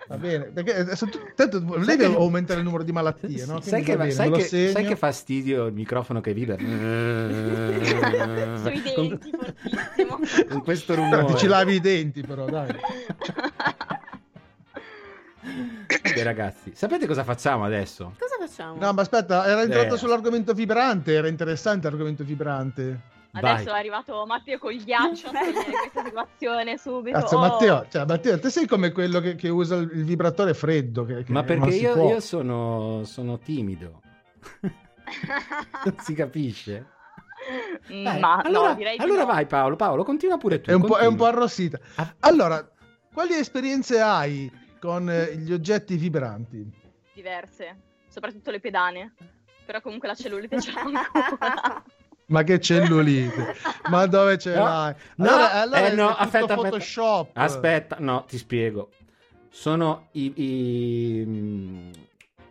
Va bene, perché tanto lei deve aumentare il numero di malattie, no? sai, che, bene, sai che- sai che fastidio il microfono che vibra? Sui con, denti, fortissimo. con questo rumore. ti ci lavi i denti però, dai. Ragazzi, sapete cosa facciamo adesso? Cosa facciamo? No, ma aspetta, era entrato Eh. sull'argomento vibrante, era interessante l'argomento vibrante. Adesso Vai. è arrivato Matteo col ghiaccio a questa situazione subito. Cazzo, Oh. Matteo, cioè, Matteo, te sei come quello che, che usa il, il vibratore freddo. Che, che Ma perché io, io sono, sono timido. non si capisce? Mm, Dai, Ma allora no, direi di allora no. vai Paolo, Paolo, continua pure tu. È un, po', è un po' arrossita. Ah, Allora, quali esperienze hai con eh, gli oggetti vibranti? diverse, soprattutto le pedane. Però comunque la cellulite ce l'ho ancora. Ma che cellulite? Ma dove ce No, l'hai? no, Allora, allora eh, è no, tutto aspetta, aspetta. Photoshop. Aspetta, no, ti spiego. Sono i... i- mm,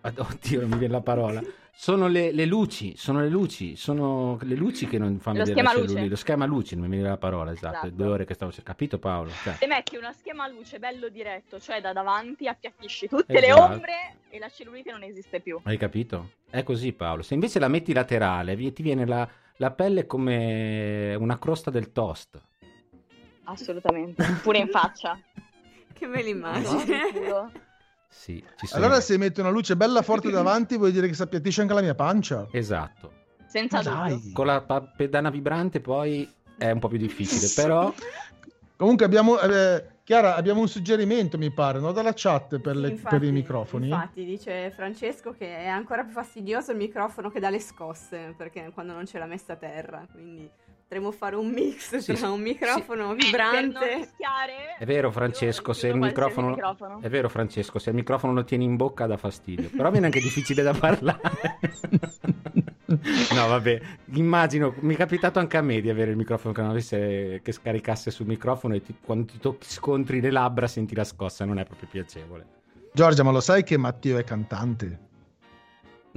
Oddio, non mi viene la parola. Sono le, le luci, sono le luci, sono le luci che non fanno Lo vedere la schema luce. cellulite. Lo schema luci, non mi viene la parola, esatto. Esatto. È due ore che stavo cercando. Capito Paolo? Cioè, Se metti uno schema luce bello diretto, cioè da davanti, appiattisci tutte le Esatto. ombre e la cellulite non esiste più. hai capito? È così Paolo. Se invece la metti laterale, ti viene la, la pelle come una crosta del toast. Assolutamente. Pure in faccia. Che me No, l'immagino. sicuro. Sì, ci sono. Allora, se metto una luce bella forte davanti, vuol dire che si appiattisce anche la mia pancia. Esatto. Senza dubbio. dai. Con la pa- pedana vibrante poi è un po' più difficile, però... Comunque abbiamo, eh, Chiara, abbiamo un suggerimento, mi pare, no? dalla chat per, le- infatti- per i microfoni. Infatti, dice Francesco che è ancora più fastidioso il microfono che dà le scosse, perché quando non c'è la messa a terra, quindi potremmo fare un mix Sì, tra sì. un microfono Per non vibrante. rischiare, È vero Francesco, se il microfono... microfono. È vero Francesco, se il microfono lo tieni in bocca dà fastidio, però viene anche difficile da parlare. no, vabbè, immagino, mi è capitato anche a me di avere il microfono che non avesse che scaricasse sul microfono e ti- quando ti tocchi scontri le labbra senti la scossa, non è proprio piacevole. Giorgia, ma lo sai che Matteo è cantante?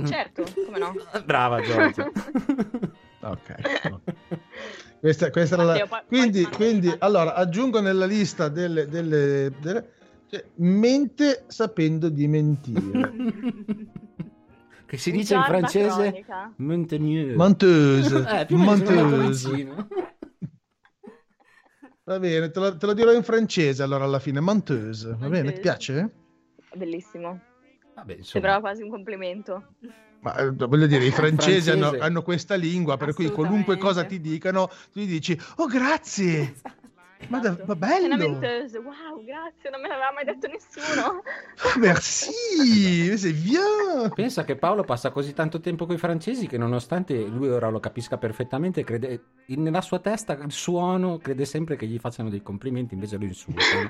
Certo, come no? Brava Giorgia. Ok. Questa, questa era la... Quindi, poi quindi allora, aggiungo nella lista delle... delle, delle- cioè, mente sapendo di mentire. che si dice in francese. Menteuse. Eh, Menteuse. vicino. Va bene, te lo, te lo dirò in francese allora alla fine. Menteuse. Va bene, ti piace? Bellissimo. Vabbè, insomma. Sembrava quasi un complimento. Ma eh, voglio dire, i francesi hanno, hanno questa lingua, per cui qualunque cosa ti dicano, tu gli dici, oh grazie, ma, da- Esatto. ma bello, wow, grazie, non me l'aveva mai detto nessuno. Oh, merci, c'est bien. Pensa che Paolo passa così tanto tempo con i francesi che nonostante lui ora lo capisca perfettamente, crede, nella sua testa il suono crede sempre che gli facciano dei complimenti, invece lo insultano.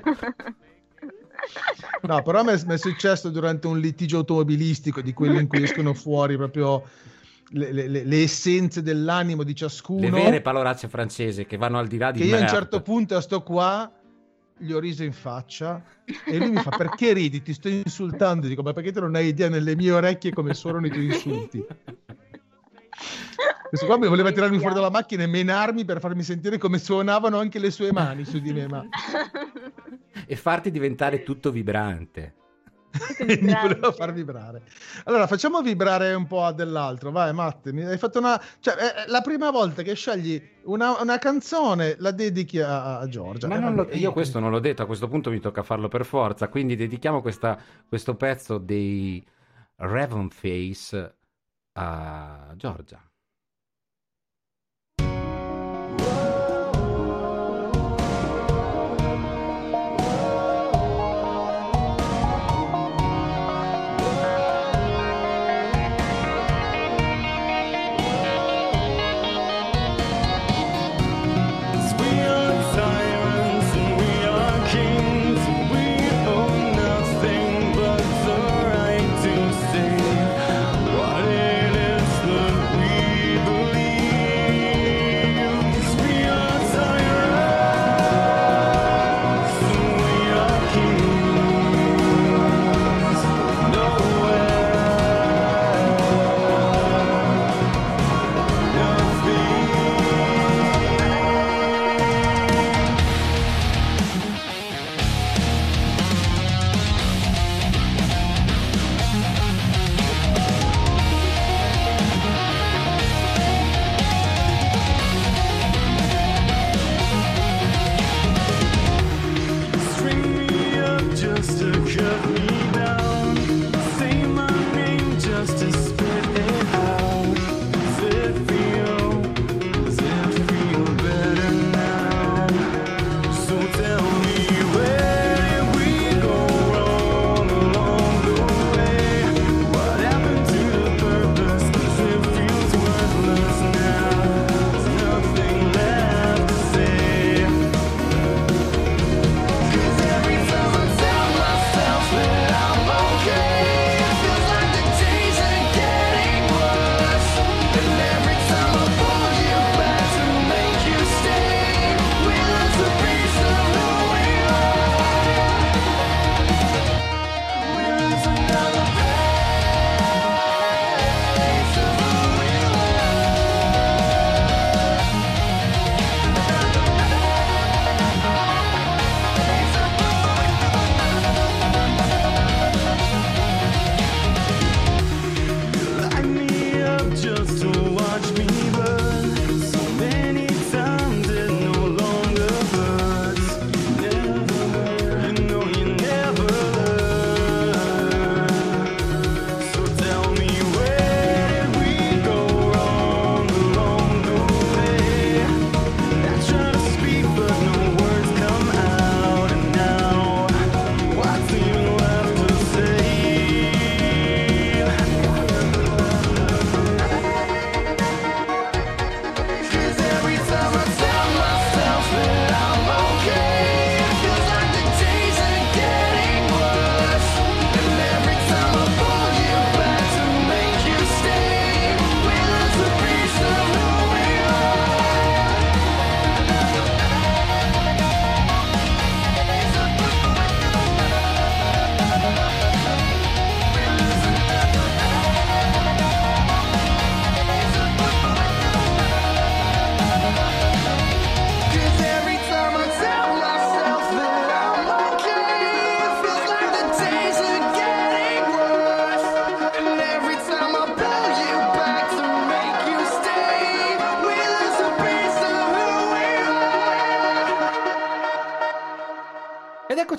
No, però mi è, successo durante un litigio automobilistico di quelli in cui escono fuori proprio le, le- le- essenze dell'animo di ciascuno. Le vere parolacce francesi che vanno al di là di che io a un certo punto sto qua gli ho riso in faccia e lui mi fa perché ridi? Ti sto insultando. Dico ma perché tu non hai idea nelle mie orecchie come suonano i tuoi insulti? Questo qua mi voleva tirarmi fuori dalla macchina e menarmi per farmi sentire come suonavano anche le sue mani su di me ma e farti diventare tutto vibrante. mi voleva far vibrare. Allora facciamo vibrare un po' dell'altro. Vai Matte mi hai fatto una cioè è la prima volta che scegli una, una canzone la dedichi a, a Giorgia. Ma Eh, non lo- io questo non l'ho detto, a questo punto mi tocca farlo per forza, quindi dedichiamo questa- questo pezzo dei Raven Face a Giorgia.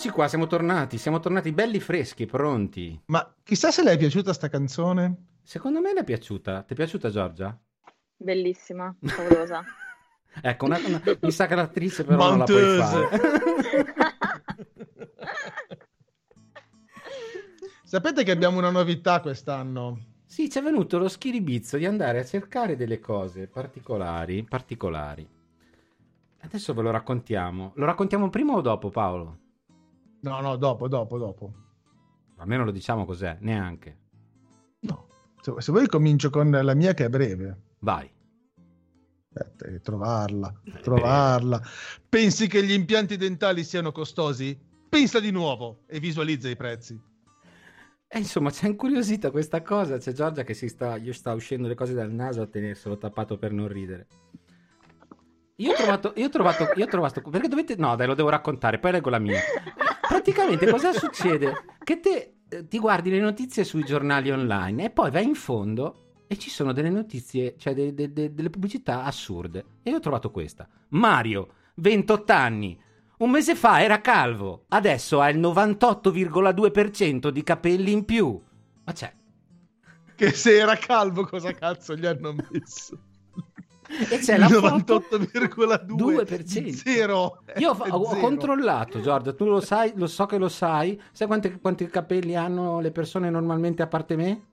Eccoci qua, siamo tornati, siamo tornati belli freschi, pronti. Ma chissà se le è piaciuta sta canzone? Secondo me le è piaciuta. Ti è piaciuta Giorgia? Bellissima, favolosa. ecco, una, una, mi sa che l'attrice però non la puoi Monteuse. fare. Sapete che abbiamo una novità quest'anno? Sì, ci è venuto lo schiribizzo di andare a cercare delle cose particolari, particolari. Adesso ve lo raccontiamo. Lo raccontiamo prima o dopo, Paolo? No, no, dopo, dopo, dopo. Almeno lo diciamo cos'è, neanche. No. Se, se vuoi comincio con la mia che è breve. Vai. Aspetta, eh, trovarla, Eh, trovarla. Pensi che gli impianti dentali siano costosi? Pensa di nuovo e visualizza i prezzi. E insomma, c'è incuriosita questa cosa. C'è Giorgia che si sta, gli sta uscendo le cose dal naso a tenerselo tappato per non ridere. Io ho trovato, io ho trovato, io ho trovato, perché dovete, no dai lo devo raccontare, poi leggo la mia. Praticamente cosa succede? Che te eh, ti guardi le notizie sui giornali online e poi vai in fondo e ci sono delle notizie, cioè de- de- de- delle pubblicità assurde. E io ho trovato questa. Mario, 28 anni, un mese fa era calvo, adesso ha il 98,2% di capelli in più. Ma c'è. Che se era calvo cosa cazzo gli hanno messo? E c'è la foto 98,2 2%. zero. Io ho, ho zero. controllato, Giorgia, tu lo sai, lo so che lo sai. Sai quanti, quanti capelli hanno le persone normalmente a parte me?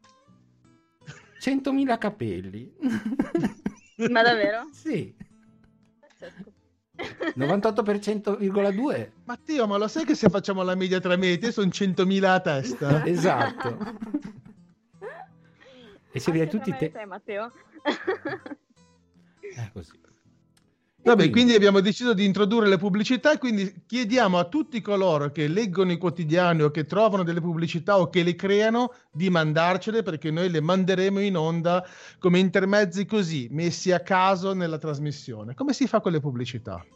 100.000 capelli. Ma davvero? sì, Pazzesco. 98,2%. Matteo, ma lo sai che se facciamo la media tra me e te sono 100.000 a testa? Esatto. E se vedi Anche tutti te... te, Matteo. È così. E Vabbè, quindi abbiamo deciso di introdurre le pubblicità quindi chiediamo a tutti coloro che leggono i quotidiani o che trovano delle pubblicità o che le creano di mandarcele perché noi le manderemo in onda come intermezzi così, messi a caso nella trasmissione. Come si fa con le pubblicità?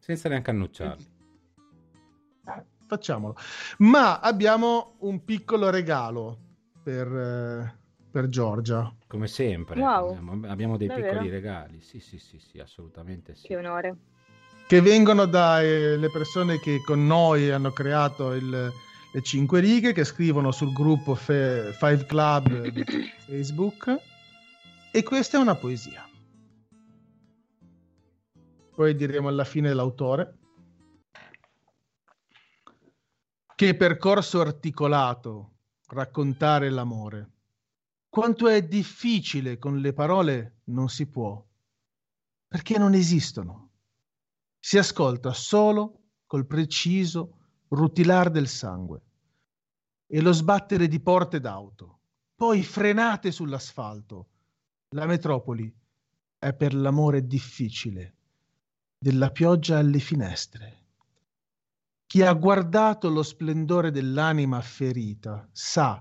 Senza neanche annunciarli. Eh, Facciamolo. Ma abbiamo un piccolo regalo per, eh, per Giorgia. Come sempre. Wow. Abbiamo, dei Davvero? piccoli regali. Sì, sì, sì, sì, assolutamente sì. Che onore. che vengono dalle persone che con noi hanno creato il- le cinque righe, che scrivono sul gruppo Fe- Five Club di Facebook. E questa è una poesia. Poi diremo alla fine l'autore. Che percorso articolato raccontare l'amore. Quanto è difficile con le parole non si può, perché non esistono si ascolta solo col preciso rutilar del sangue e lo sbattere di porte d'auto, poi frenate sull'asfalto. La metropoli è per l'amore difficile, della pioggia alle finestre. Chi ha guardato lo splendore dell'anima ferita sa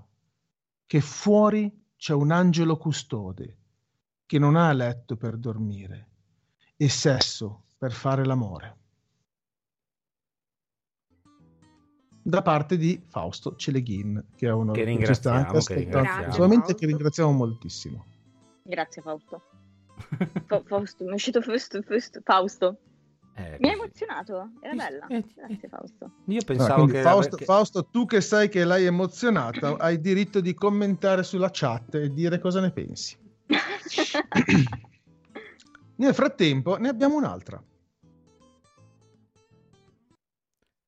che fuori c'è un angelo custode che non ha letto per dormire e sesso per fare l'amore. Da parte di Fausto Celeghin, che è uno Che ci sta anche ringraziamo, che ascoltando ringraziamo. solamente che ringraziamo moltissimo. Grazie Fausto. Fa- Fausto, mi è uscito Fausto. Fausto. Eh, Mi ha emozionato, era bella. eh, Grazie eh. Fausto. Io pensavo quindi che... Fausto, che- Fausto, tu che sai che l'hai emozionata, hai diritto di commentare sulla chat e dire cosa ne pensi. Nel frattempo ne abbiamo un'altra.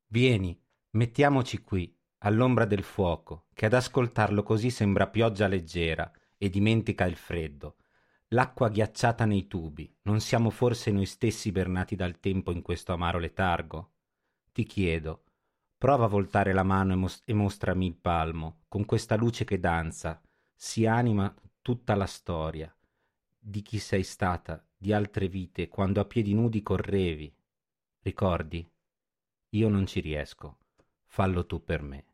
Vieni, mettiamoci qui, all'ombra del fuoco, che ad ascoltarlo così sembra pioggia leggera e dimentica il freddo. L'acqua ghiacciata nei tubi, non siamo forse noi stessi bernati dal tempo in questo amaro letargo? Ti chiedo, prova a voltare la mano e, mos- e mostrami il palmo, con questa luce che danza, si anima tutta la storia di chi sei stata, di altre vite, quando a piedi nudi correvi. Ricordi? Io non ci riesco. Fallo tu per me.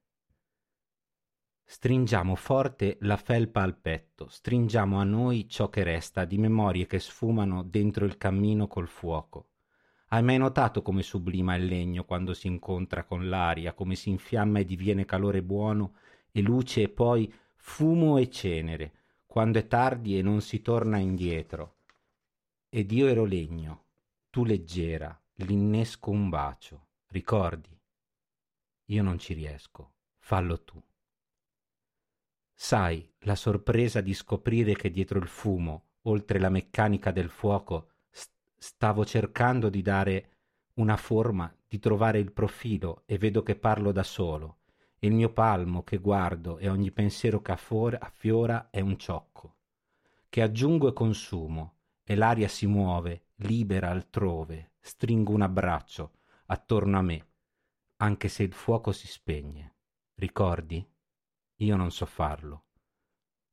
Stringiamo forte la felpa al petto, stringiamo a noi ciò che resta di memorie che sfumano dentro il cammino col fuoco. Hai mai notato come sublima il legno quando si incontra con l'aria, come si infiamma e diviene calore buono e luce e poi fumo e cenere, quando è tardi e non si torna indietro? Ed io ero legno, tu leggera, l'innesco un bacio, ricordi? io non ci riesco, fallo tu. Sai, la sorpresa di scoprire che dietro il fumo, oltre la meccanica del fuoco, st- stavo cercando di dare una forma, di trovare il profilo e vedo che parlo da solo. Il mio palmo che guardo e ogni pensiero che affiora è un ciocco, che aggiungo e consumo, e l'aria si muove, libera altrove, stringo un abbraccio attorno a me, anche se il fuoco si spegne. Ricordi? Io non so farlo.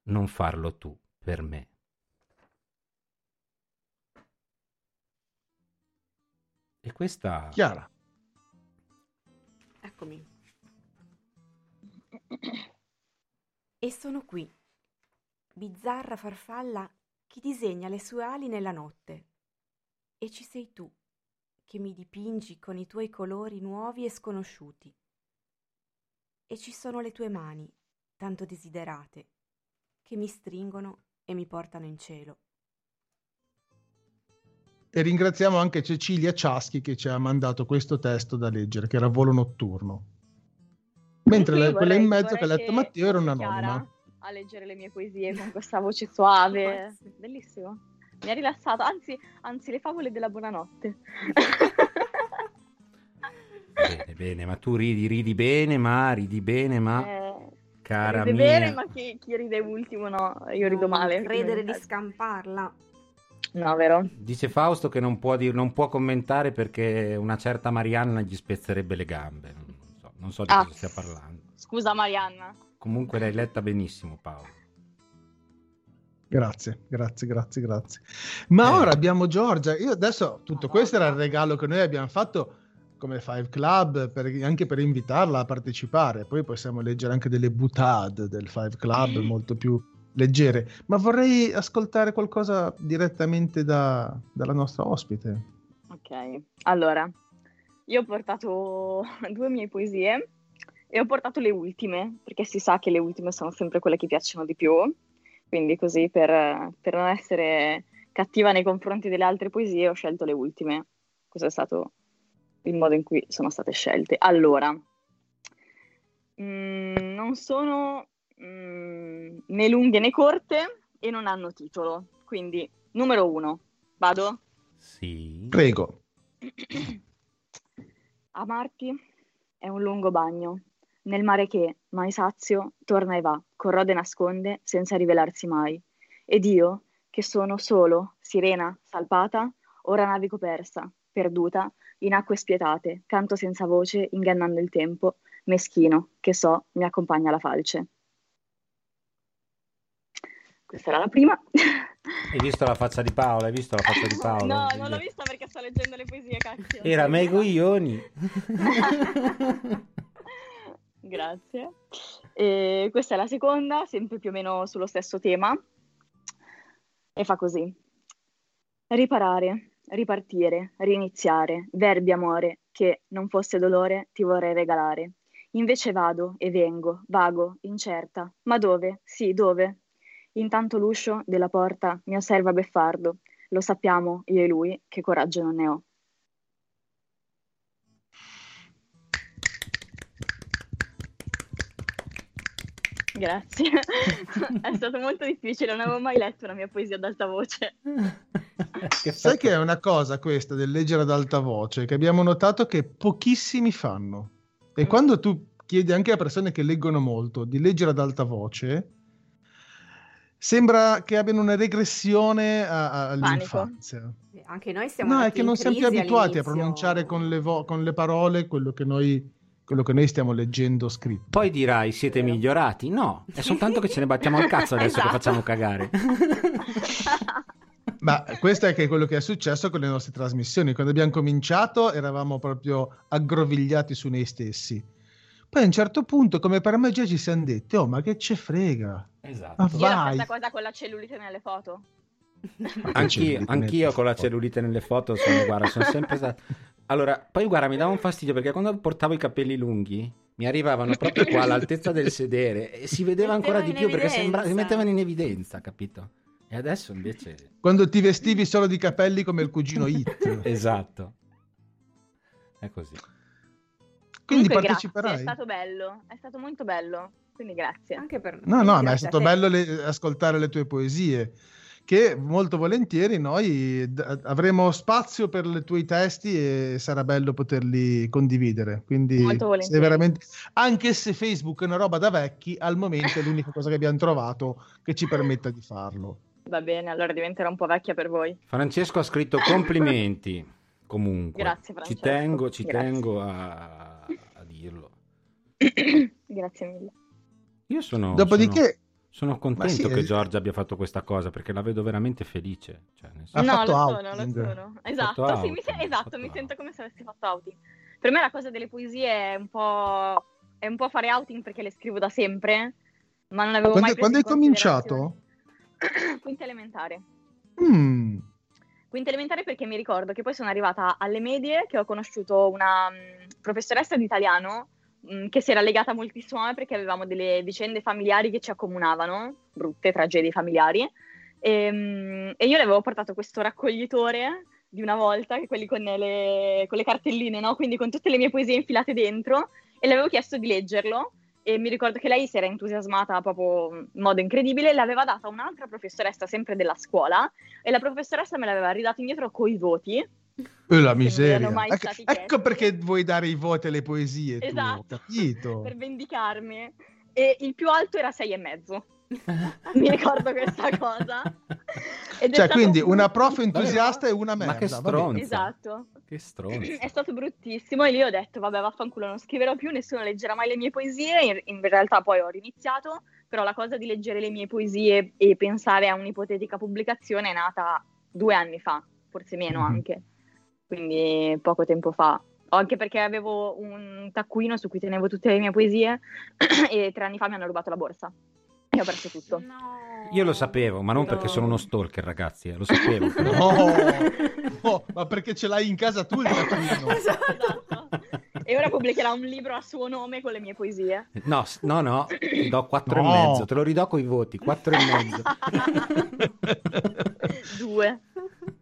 Non farlo tu per me. E questa... Chiara. Eccomi. E sono qui, bizzarra farfalla che disegna le sue ali nella notte. E ci sei tu, che mi dipingi con i tuoi colori nuovi e sconosciuti. E ci sono le tue mani, tanto desiderate, che mi stringono e mi portano in cielo. E ringraziamo anche Cecilia Ciaschi che ci ha mandato questo testo da leggere, che era Volo Notturno. Mentre Sì, quella vorrei- in mezzo che ha letto Matteo era un'anonima. A leggere le mie poesie con questa voce suave. Grazie. Bellissimo. Mi ha rilassato, anzi, anzi, le favole della buonanotte. Bene, bene, ma tu ridi, ridi bene, ma ridi bene, ma Eh, cara ride mia. bene, ma chi, chi ride ultimo no, io rido male. Credere di quindi- scamparla. No, vero? Dice Fausto che non può, dir- non può commentare perché una certa Marianna gli spezzerebbe le gambe. Non so, non so di Ah. cosa stia parlando. Scusa Marianna. Comunque l'hai letta benissimo, Paolo. Grazie, grazie, grazie, grazie. Ma Eh. ora abbiamo Giorgia. Io adesso tutto questo era il regalo che noi abbiamo fatto come Five Club per- anche per invitarla a partecipare. Poi possiamo leggere anche delle butade del Five Club molto più leggere. Ma vorrei ascoltare qualcosa direttamente da- dalla nostra ospite. Ok, allora, io ho portato due mie poesie e ho portato le ultime, perché si sa che le ultime sono sempre quelle che piacciono di più, quindi così per, per non essere cattiva nei confronti delle altre poesie ho scelto le ultime. Questo è stato il modo in cui sono state scelte. Allora, mm, non sono mm, né lunghe né corte e non hanno titolo, quindi numero uno, vado? Sì. Prego. Amarti è un lungo bagno, nel mare che, mai sazio, torna e va, con rode nasconde, senza rivelarsi mai. Ed io, che sono solo, sirena, salpata, ora navigo persa, perduta, in acque spietate, canto senza voce, ingannando il tempo, meschino, che so, mi accompagna la falce. Questa era la prima. Hai visto la faccia di Paolo? Hai visto la faccia di Paolo? No, non l'ho vista perché sto leggendo le poesie, cacchio. Era me coglioni. Grazie. E questa è la seconda, sempre più o meno sullo stesso tema. E fa così. Riparare, ripartire, riniziare, verbi amore, che non fosse dolore ti vorrei regalare. Invece vado e vengo, vago, incerta. Ma dove? Sì, dove? Intanto l'uscio della porta mi osserva beffardo. Lo sappiamo, io e lui, che coraggio non ne ho. Grazie. è stato molto difficile, non avevo mai letto una mia poesia ad alta voce. Che Sai che è una cosa questa del leggere ad alta voce che abbiamo notato che pochissimi fanno. E Mm. quando tu chiedi anche a persone che leggono molto di leggere ad alta voce, sembra che abbiano una regressione a- a- all'infanzia. Anche noi siamo No, è che non siamo più abituati a all'inizio. pronunciare con le, vo- con le parole quello che, noi, quello che noi stiamo leggendo scritto. Poi dirai, siete migliorati? No, è soltanto che ce ne battiamo al cazzo adesso che Esatto. facciamo cagare. Ma questo è che quello che è successo con le nostre trasmissioni. Quando abbiamo cominciato eravamo proprio aggrovigliati su noi stessi. Poi a un certo punto, come per magia, ci siamo detti, oh ma che ce frega. Esatto. Ma Io la vai. stessa cosa con la cellulite nelle foto. Anch'io, anch'io con la cellulite nelle foto sono, guarda, sono sempre stato... Allora, poi guarda, mi dava un fastidio perché quando portavo i capelli lunghi mi arrivavano proprio qua all'altezza del sedere e si vedeva ancora di più in perché sembra... si evidenza. mettevano in evidenza, capito? E adesso invece... Quando ti vestivi solo di capelli come il cugino Hit. Esatto. È così. Quindi Comunque, parteciperai? Grazie, è stato bello, è stato molto bello, quindi grazie. Anche per No, no, ma è stato bello le- ascoltare le tue poesie, che molto volentieri noi d- avremo spazio per i tuoi testi e sarà bello poterli condividere. Quindi, volentieri. veramente, anche se Facebook è una roba da vecchi, al momento è l'unica cosa che abbiamo trovato che ci permetta di farlo. Va bene, allora diventerò un po' vecchia per voi. Francesco ha scritto complimenti. Comunque, Grazie, ci tengo, ci Grazie. tengo a, a dirlo. Grazie mille. Io sono, Dopodiché, sono, sono contento sì, che eh. Giorgia abbia fatto questa cosa perché la vedo veramente felice. Cioè, senso- no, fatto lo sono, lo outing. sono. Esatto, sì, mi se- outing, esatto, mi sento outing. come se avessi fatto outing. Per me la cosa delle poesie è un po', è un po' fare outing perché le scrivo da sempre, ma non avevo quando, mai quando hai in cominciato? Quinta elementare. Mm, Quinta elementare perché mi ricordo che poi sono arrivata alle medie che ho conosciuto una mh, professoressa di italiano mh, che si era legata moltissimo a me perché avevamo delle vicende familiari che ci accomunavano, brutte tragedie familiari, e, mh, e io le avevo portato questo raccoglitore di una volta, quelli con le, con le cartelline, no? quindi con tutte le mie poesie infilate dentro, e le avevo chiesto di leggerlo. E mi ricordo che lei si era entusiasmata proprio in modo incredibile, l'aveva data un'altra professoressa sempre della scuola e la professoressa me l'aveva ridato indietro coi voti. Eh, la mi miseria. Ecco, ecco perché vuoi dare i voti alle poesie. tu, Esatto, capito. per vendicarmi. E il più alto era sei e mezzo. Mi ricordo questa cosa. Ed Cioè, quindi una prof entusiasta e una Ma merda. che va bene. stronza. Esatto. Che stronzo. È stato bruttissimo e lì ho detto, vabbè, vaffanculo, non scriverò più, nessuno leggerà mai le mie poesie. In, in realtà poi ho riniziato, però la cosa di leggere le mie poesie e pensare a un'ipotetica pubblicazione è nata due anni fa, forse meno Mhm. anche, quindi poco tempo fa. Anche perché avevo un taccuino su cui tenevo tutte le mie poesie e tre anni fa mi hanno rubato la borsa e ho perso tutto. No. Io lo sapevo, ma non No. perché sono uno stalker, ragazzi, eh, lo sapevo. però. No, no, ma perché ce l'hai in casa tu il taccuino? Esatto. E ora pubblicherà un libro a suo nome con le mie poesie. No, no, no, ti do quattro No. e mezzo, te lo ridò con i voti, quattro e mezzo. Due.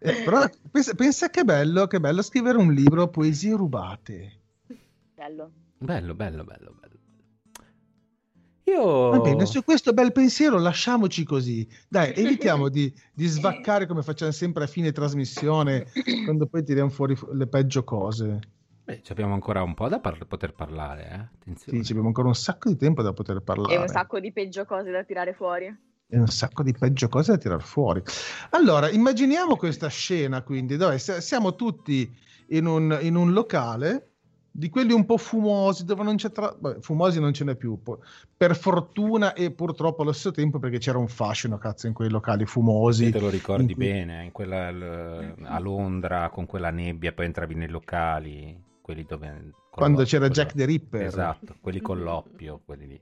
Eh, però pensa, pensa che bello, che bello scrivere un libro poesie rubate. Bello. Bello, bello, bello, bello. Io... Va bene, su questo bel pensiero lasciamoci così. Dai, evitiamo di, di svaccare come facciamo sempre a fine trasmissione, quando poi tiriamo fuori fu- le peggio cose. Beh, ci abbiamo ancora un po' da par- poter parlare, eh? Attenzione. Sì, ci abbiamo ancora un sacco di tempo da poter parlare. E un sacco di peggio cose da tirare fuori. e un sacco di peggio cose da tirar fuori. Allora, immaginiamo questa scena quindi, dove si- siamo tutti in un, in un locale di quelli un po' fumosi, dove non c'è tra... vabbè, fumosi non ce n'è più, po- per fortuna e purtroppo allo stesso tempo perché c'era un fascino, cazzo, in quei locali fumosi. Sì, te lo ricordi in cui- bene, in quella, l- a Londra con quella nebbia, poi entravi nei locali, quelli dove... Quando l'o- c'era quello- Jack the Ripper. Esatto, quelli con l'oppio, quelli lì.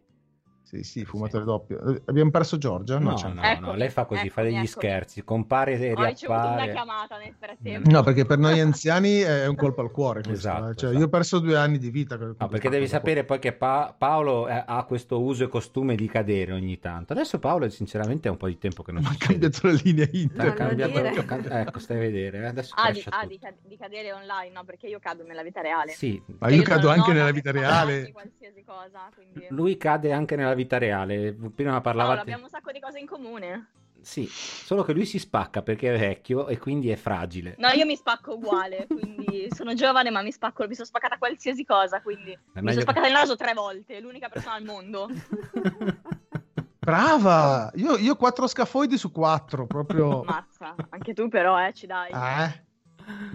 Sì, sì, fumatore doppio. Eh, Abbiamo perso Giorgia? No, c'è no, ancora. no, lei fa così, fa Eccomi, degli eccomi. scherzi, compare e Ho ricevuto una riappare. chiamata nel frattempo. No, perché per noi anziani è un colpo al cuore. questo, Esatto, eh. Cioè, esatto. Io ho perso due anni di vita. No, perché devi sapere poi che Pa- Paolo eh, ha questo uso e costume di cadere ogni tanto. Adesso Paolo sinceramente è un po' di tempo che non Ma ha cambiato la linea Ha internet. Voglio cambiato- dire. ca- ecco, stai a vedere, eh, adesso Ah, di, ah, tutto. di ca- di cadere online, no, perché io cado nella vita reale. Sì, Ma io sono cado anche nella vita fa reale. danni, Qualsiasi cosa, quindi... lui cade anche nella vita reale. Prima parlava Paolo, abbiamo un sacco di cose in comune. Sì, solo che lui si spacca perché è vecchio e quindi è fragile. No, io mi spacco uguale, quindi sono giovane ma mi spacco, mi sono spaccata qualsiasi cosa, quindi mi meglio sono spaccata il naso tre volte, l'unica persona al mondo. Brava! Io, io quattro scafoidi su quattro, proprio... Mazza, anche tu però, eh, ci dai. Eh?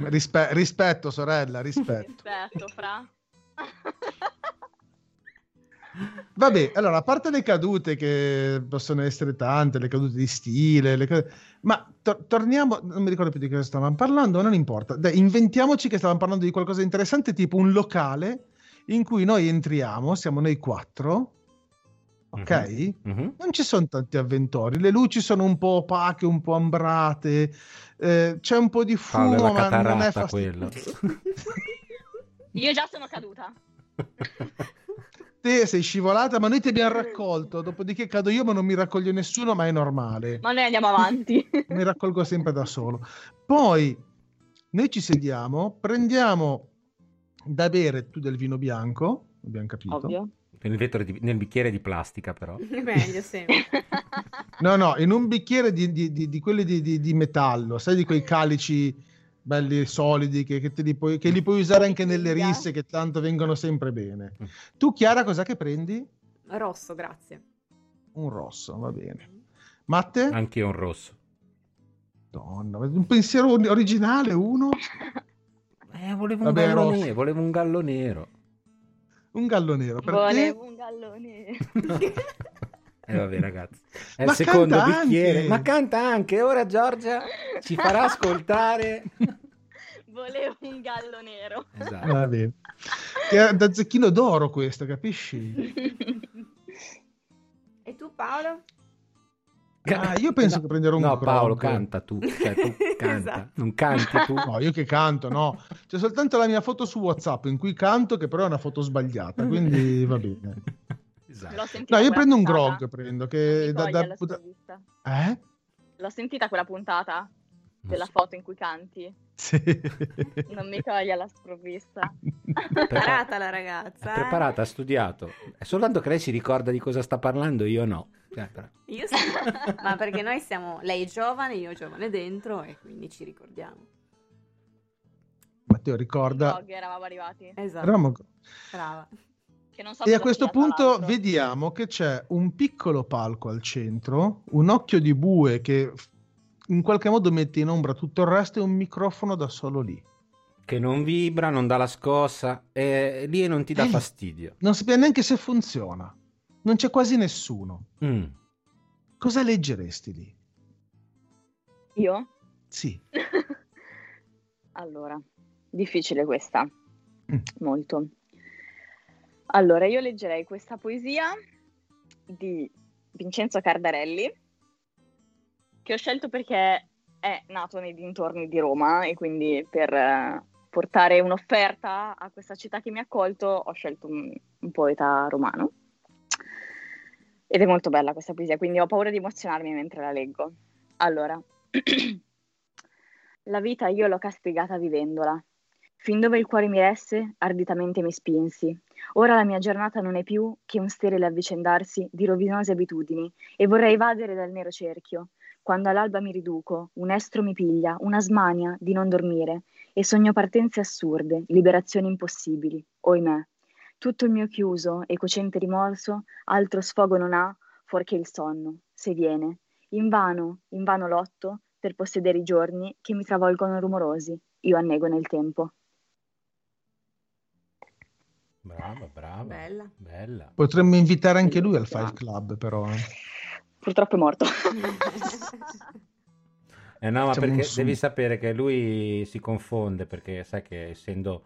Rispe- rispetto, sorella, rispetto. Rispetto, fra. Vabbè, allora, a parte le cadute che possono essere tante, le cadute di stile, le ca- ma to- torniamo, non mi ricordo più di cosa stavamo parlando, non importa. Dai, inventiamoci che stavamo parlando di qualcosa di interessante, tipo un locale in cui noi entriamo, siamo noi quattro, ok? Mhm. Non ci sono tanti avventori, le luci sono un po' opache, un po' ambrate, eh, c'è un po' di Paolo, fumo, la ma non è quello. Io già sono caduta. Te sei scivolata, ma noi ti abbiamo raccolto, dopodiché cado io, ma non mi raccoglie nessuno, ma è normale. Ma noi andiamo avanti. mi raccolgo sempre da solo. Poi noi ci sediamo, prendiamo da bere tu del vino bianco, abbiamo capito. Ovvio. Nel, vetro di- nel bicchiere di plastica, però. Meglio sempre. No, no, in un bicchiere di, di- di- di quelli di, di- di metallo, sai di quei calici belli solidi che, che te li puoi, che li puoi usare anche nelle risse che tanto vengono sempre bene. Mm. Tu Chiara cos'è che prendi? Rosso, grazie. Un rosso, va bene. Matte? Anche un rosso. Madonna, un pensiero or- originale, uno. Eh, volevo un, Vabbè, gallo rosso. nero, volevo un gallo nero. Un gallo nero per Volevo un gallone. Eh vabbè ragazzi, è Ma il secondo canta bicchiere. anche! Ma canta anche, ora Giorgia ci farà ascoltare. Volevo un gallo nero. Esatto. Va bene. Che è da zecchino d'oro questo, capisci? E tu Paolo? Ah, io penso che prenderò un No, Paolo, grog. canta tu. Cioè, tu canta. Esatto. Non canti tu. No, io che canto, no. C'è soltanto la mia foto su WhatsApp in cui canto, che però è una foto sbagliata, quindi va bene. Esatto. L'ho sentita No, io prendo un grog, prendo, che da... da- sprovvista. Eh? L'ho sentita quella puntata della so. foto in cui canti. Sì. Non mi coglie la sprovvista. Preparata la ragazza. È eh? preparata, ha studiato. È soltanto che lei si ricorda di cosa sta parlando, io no. Cioè, Io sì, ma perché noi siamo, lei è giovane, io giovane dentro e quindi ci ricordiamo. Matteo ricorda... Blog eravamo arrivati. Esatto, Eravamo- brava. Che non so E a questo punto l'altro. vediamo che c'è un piccolo palco al centro, un occhio di bue che in qualche modo mette in ombra tutto il resto e un microfono da solo lì. Che non vibra, non dà la scossa, e lì e non ti dà Eh. fastidio. Non sappiamo neanche se funziona. Non c'è quasi nessuno. Mm. Cosa leggeresti lì? Io? Sì. allora, difficile questa. Mm. Molto. Allora, io leggerei questa poesia di Vincenzo Cardarelli, che ho scelto perché è nato nei dintorni di Roma e quindi per eh, portare un'offerta a questa città che mi ha accolto ho scelto un, un poeta romano. Ed è molto bella questa poesia, quindi ho paura di emozionarmi mentre la leggo. Allora, la vita io l'ho castigata vivendola. Fin dove il cuore mi resse, arditamente mi spinsi. Ora la mia giornata non è più che un sterile avvicendarsi di rovinose abitudini e vorrei evadere dal nero cerchio. Quando all'alba mi riduco, un estro mi piglia, una smania di non dormire e sogno partenze assurde, liberazioni impossibili. Oimè, tutto il mio chiuso e cocente rimorso altro sfogo non ha fuorché il sonno, se viene. Invano, invano lotto per possedere i giorni che mi travolgono rumorosi. Io annego nel tempo. Brava, brava. Bella. Bella. Potremmo invitare anche lui al. Five Club, però. eh. Purtroppo è morto. Eh no, ma Facciamo perché devi sapere che lui si confonde perché sai che essendo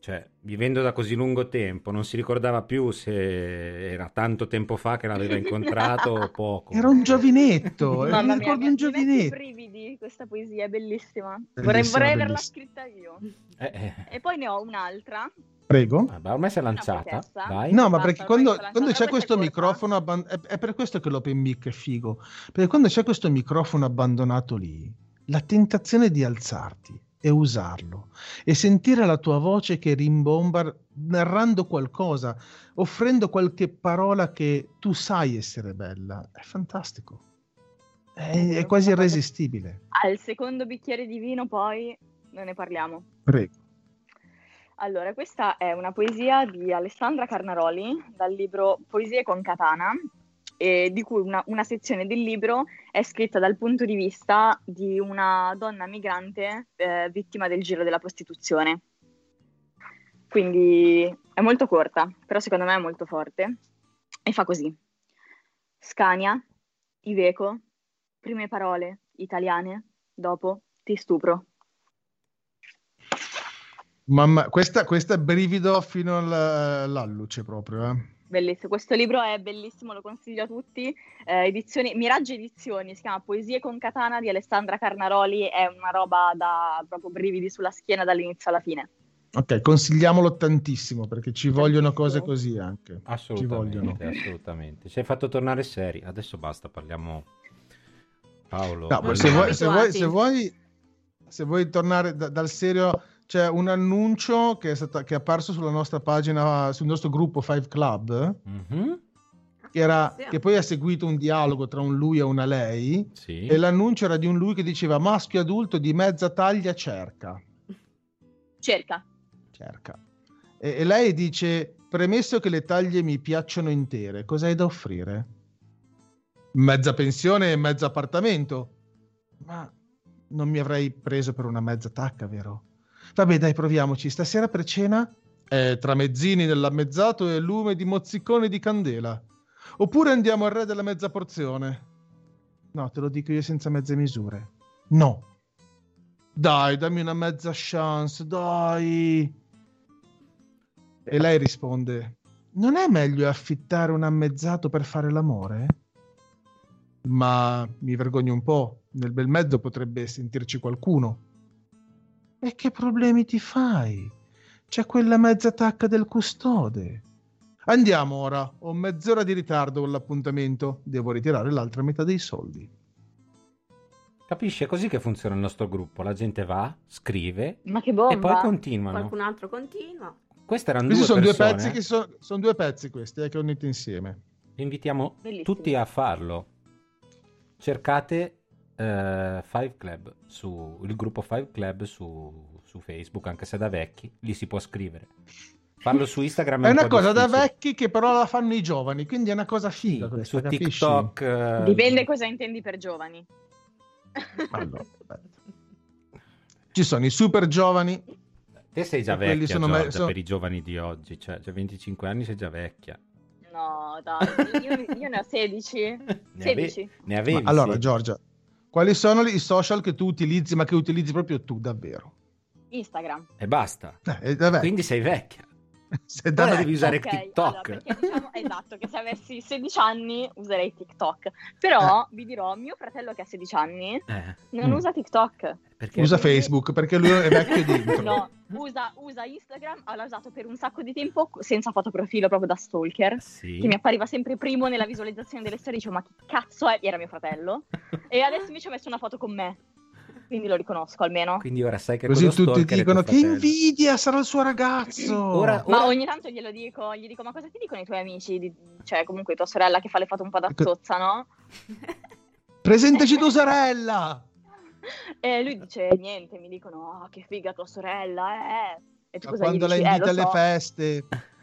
cioè vivendo da così lungo tempo non si ricordava più se era tanto tempo fa che l'aveva incontrato o poco. Era un giovinetto. Mamma mi ricordo un giovinetto. brividi questa poesia, è bellissima. Bellissima, vorrei vorrei averla bellissima. scritta io. Eh, eh. E poi ne ho un'altra. Prego. Vabbè, ormai si è lanciata. Vai. No, ma perché quando, quando c'è questo microfono abban- è, è per questo che l'open mic è figo. Perché quando c'è questo microfono abbandonato lì, la tentazione di alzarti e usarlo e sentire la tua voce che rimbomba narrando qualcosa, offrendo qualche parola che tu sai essere bella, è fantastico. È, è quasi irresistibile. Al secondo bicchiere di vino poi non ne parliamo. Prego. Allora, questa è una poesia di Alessandra Carnaroli dal libro Poesie con katana, e di cui una, una sezione del libro è scritta dal punto di vista di una donna migrante eh, vittima del giro della prostituzione. Quindi è molto corta, però secondo me è molto forte. E fa così. Scania, Iveco, prime parole italiane, dopo ti stupro. Mamma, questa, questa è brivido fino al- all'alluce proprio. Eh. Bellissimo, questo libro è bellissimo, lo consiglio a tutti. Eh, edizioni, Miraggi Edizioni, si chiama Poesie con katana di Alessandra Carnaroli, è una roba da proprio brividi sulla schiena dall'inizio alla fine. Ok, consigliamolo tantissimo perché ci vogliono Tantissimo. cose così anche. Ci vogliono. Assolutamente, assolutamente. Ci hai fatto tornare seri. Adesso basta, parliamo. Paolo. No, se, vuoi, se, vuoi, se, vuoi, se vuoi tornare da- dal serio, c'è un annuncio che è, stata- che è apparso sulla nostra pagina, sul nostro gruppo Five Club, Mhm, che, era- Sì. che poi ha seguito un dialogo tra un lui e una lei, Sì. e l'annuncio era di un lui che diceva maschio adulto di mezza taglia cerca. Cerca. cerca. E, e lei dice, premesso che le taglie mi piacciono intere, cosa hai da offrire? Mezza pensione e mezzo appartamento. Ma non mi avrei preso per una mezza tacca, vero? Vabbè, dai, proviamoci. Stasera per cena? Eh, tramezzini nell'ammezzato e lume di mozzicone di candela. Oppure andiamo al re della mezza porzione? No, te lo dico io senza mezze misure. No. Dai, dammi una mezza chance, dai. E lei risponde: Non è meglio affittare un ammezzato per fare l'amore? Ma mi vergogno un po', nel bel mezzo potrebbe sentirci qualcuno. E che problemi ti fai? C'è quella mezza tacca del custode. Andiamo ora, ho mezz'ora di ritardo con l'appuntamento, devo ritirare l'altra metà dei soldi. Capisci? È così che funziona il nostro gruppo. La gente va, scrive Ma che bomba. e poi continuano. Qualcun altro continua. Queste erano Questi due sono due persone. pezzi che sono, sono due pezzi questi eh, che ho unito insieme. Vi invitiamo Bellissimo. tutti a farlo. Cercate eh, Five Club su il gruppo Five Club su, su Facebook, anche se da vecchi, lì si può scrivere. Farlo su Instagram è, È un una po' cosa da difficile. vecchi che però la fanno i giovani, quindi è una cosa Sì, figa questa, su capisci? TikTok. eh, Dipende cosa intendi per giovani. Allora. Ci sono i super giovani, Te sei già vecchia, sono Giorgia, me- sono- per i giovani di oggi. Cioè, già 25 anni sei già vecchia. No, dai, io, io ne ho 16. Ne, ave- 16. ne avevi? Ma allora sì. Giorgia, quali sono i social che tu utilizzi, ma che utilizzi proprio tu davvero? Instagram. E basta. Eh, Quindi sei vecchia. Se da Ora me- devi usare Ok, TikTok. allora, perché diciamo, esatto, che se avessi 16 anni userei TikTok. Però vi dirò, mio fratello che ha 16 anni Eh, non Mm. usa TikTok. perché usa Facebook perché lui è vecchio dentro. No, usa, usa Instagram, l'ha usato per un sacco di tempo senza fotoprofilo, proprio da stalker. Sì. Che mi appariva sempre primo nella visualizzazione delle storie, dicevo ma che cazzo è? Era mio fratello. E adesso invece ha messo una foto con me. Quindi lo riconosco almeno. Quindi ora sai che Così tutti dicono che invidia sarà il suo ragazzo. Ora- Ma ogni tanto glielo dico, gli dico, ma cosa ti dicono i tuoi amici? Di- cioè, comunque tua sorella che fa le foto un po' da Ecco. zozza, no? Presentaci tua sorella. E lui dice, niente, mi dicono, ah, che figa tua sorella, eh. E tu Ma cosa gli quando la dici? Eh, invita lo alle so. feste.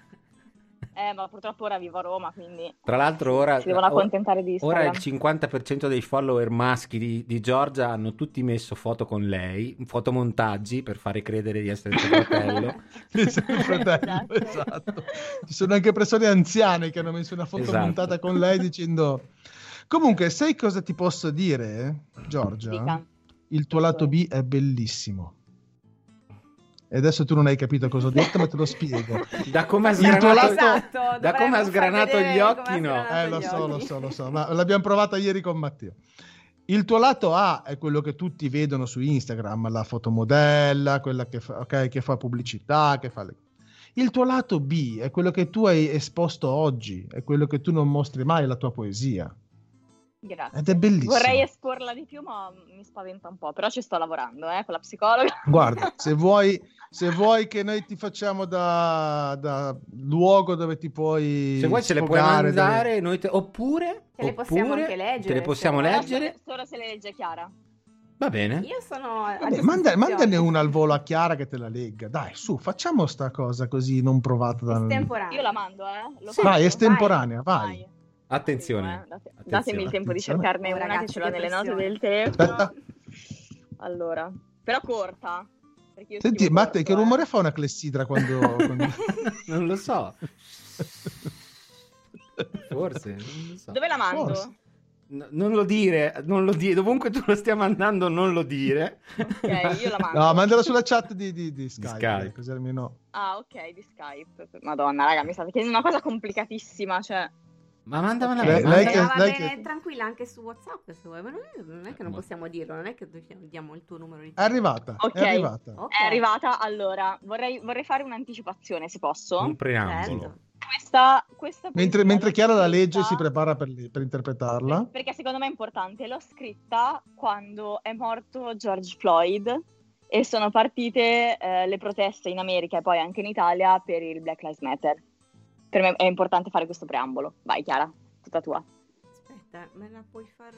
Eh, ma purtroppo ora vivo a Roma, quindi Tra l'altro ora, si devono o- accontentare di ora Instagram. il 50% dei follower maschi di, di Giorgia hanno tutti messo foto con lei, fotomontaggi per fare credere di essere suo fratello. Di suo fratello, Esatto. esatto. Ci sono anche persone anziane che hanno messo una foto Esatto. montata con lei dicendo... Comunque, sai cosa ti posso dire, Giorgia? Dica. Il tuo lato B è bellissimo. E adesso tu non hai capito cosa ho detto, ma te lo spiego. Da come ha sgranato, lato- Esatto, da come ha sgranato gli occhi, no. Eh, lo so, lo so, lo so, ma l'abbiamo provata ieri con Matteo. Il tuo lato A è quello che tutti vedono su Instagram, la fotomodella, quella che fa, ok, che fa pubblicità, che fa le... Il tuo lato B è quello che tu hai esposto oggi, è quello che tu non mostri mai, la tua poesia. Grazie. Ed è bellissimo. Vorrei esporla di più, ma mi spaventa un po'. Però ci sto lavorando, eh, con la psicologa. Guarda, se vuoi, se vuoi che noi ti facciamo da, da luogo dove ti puoi Se vuoi ce le puoi dove- mandare, noi te- oppure, Te le possiamo oppure anche leggere, te le possiamo se leggere. Solo, se le legge Chiara. Va bene. Io sono Vabbè, manda- disposizione. mandane una al volo a Chiara che te la legga. Dai, su, facciamo sta cosa così non provata da... Estemporanea. Io la mando, eh. Lo Sì. Vai, estemporanea, vai. Vai. Attenzione. Eh, date- Attenzione. Datemi il tempo di Attenzione. cercarne Oh, una ragazzi, che ce l'ho nelle note del telefono. Aspetta. Allora, però corta. Senti, Matte, corto, che eh. rumore fa una clessidra quando... quando- non lo so. Forse, non lo so. Dove la mando? Forse. No, non lo dire, non lo dire. Dovunque tu lo stia mandando, non lo dire. Ok, io la mando. No, mandala sulla chat di, di, di Skype, Skype. dai, così almeno... Ah, ok, di Skype. Madonna, raga, mi state chiedendo una cosa complicatissima, cioè... Ma mandamela Lei- me, lei mandamela- che- va lei bene, che- tranquilla anche su WhatsApp se vuoi, ma non è, non è che non Ma- possiamo dirlo, non è che dobbiamo- diamo il tuo numero di È arrivata, Ok. è arrivata. Ok, È arrivata, allora, vorrei, vorrei fare un'anticipazione, se posso. un preambolo. certo. Questa, questa Mentre, mentre Chiara la legge si prepara per, per interpretarla. Perché secondo me è importante. L'ho scritta quando è morto George Floyd e sono partite eh, le proteste in America e poi anche in Italia per il Black Lives Matter. Per me è importante fare questo preambolo. Vai Chiara, tutta tua. Aspetta, me la puoi far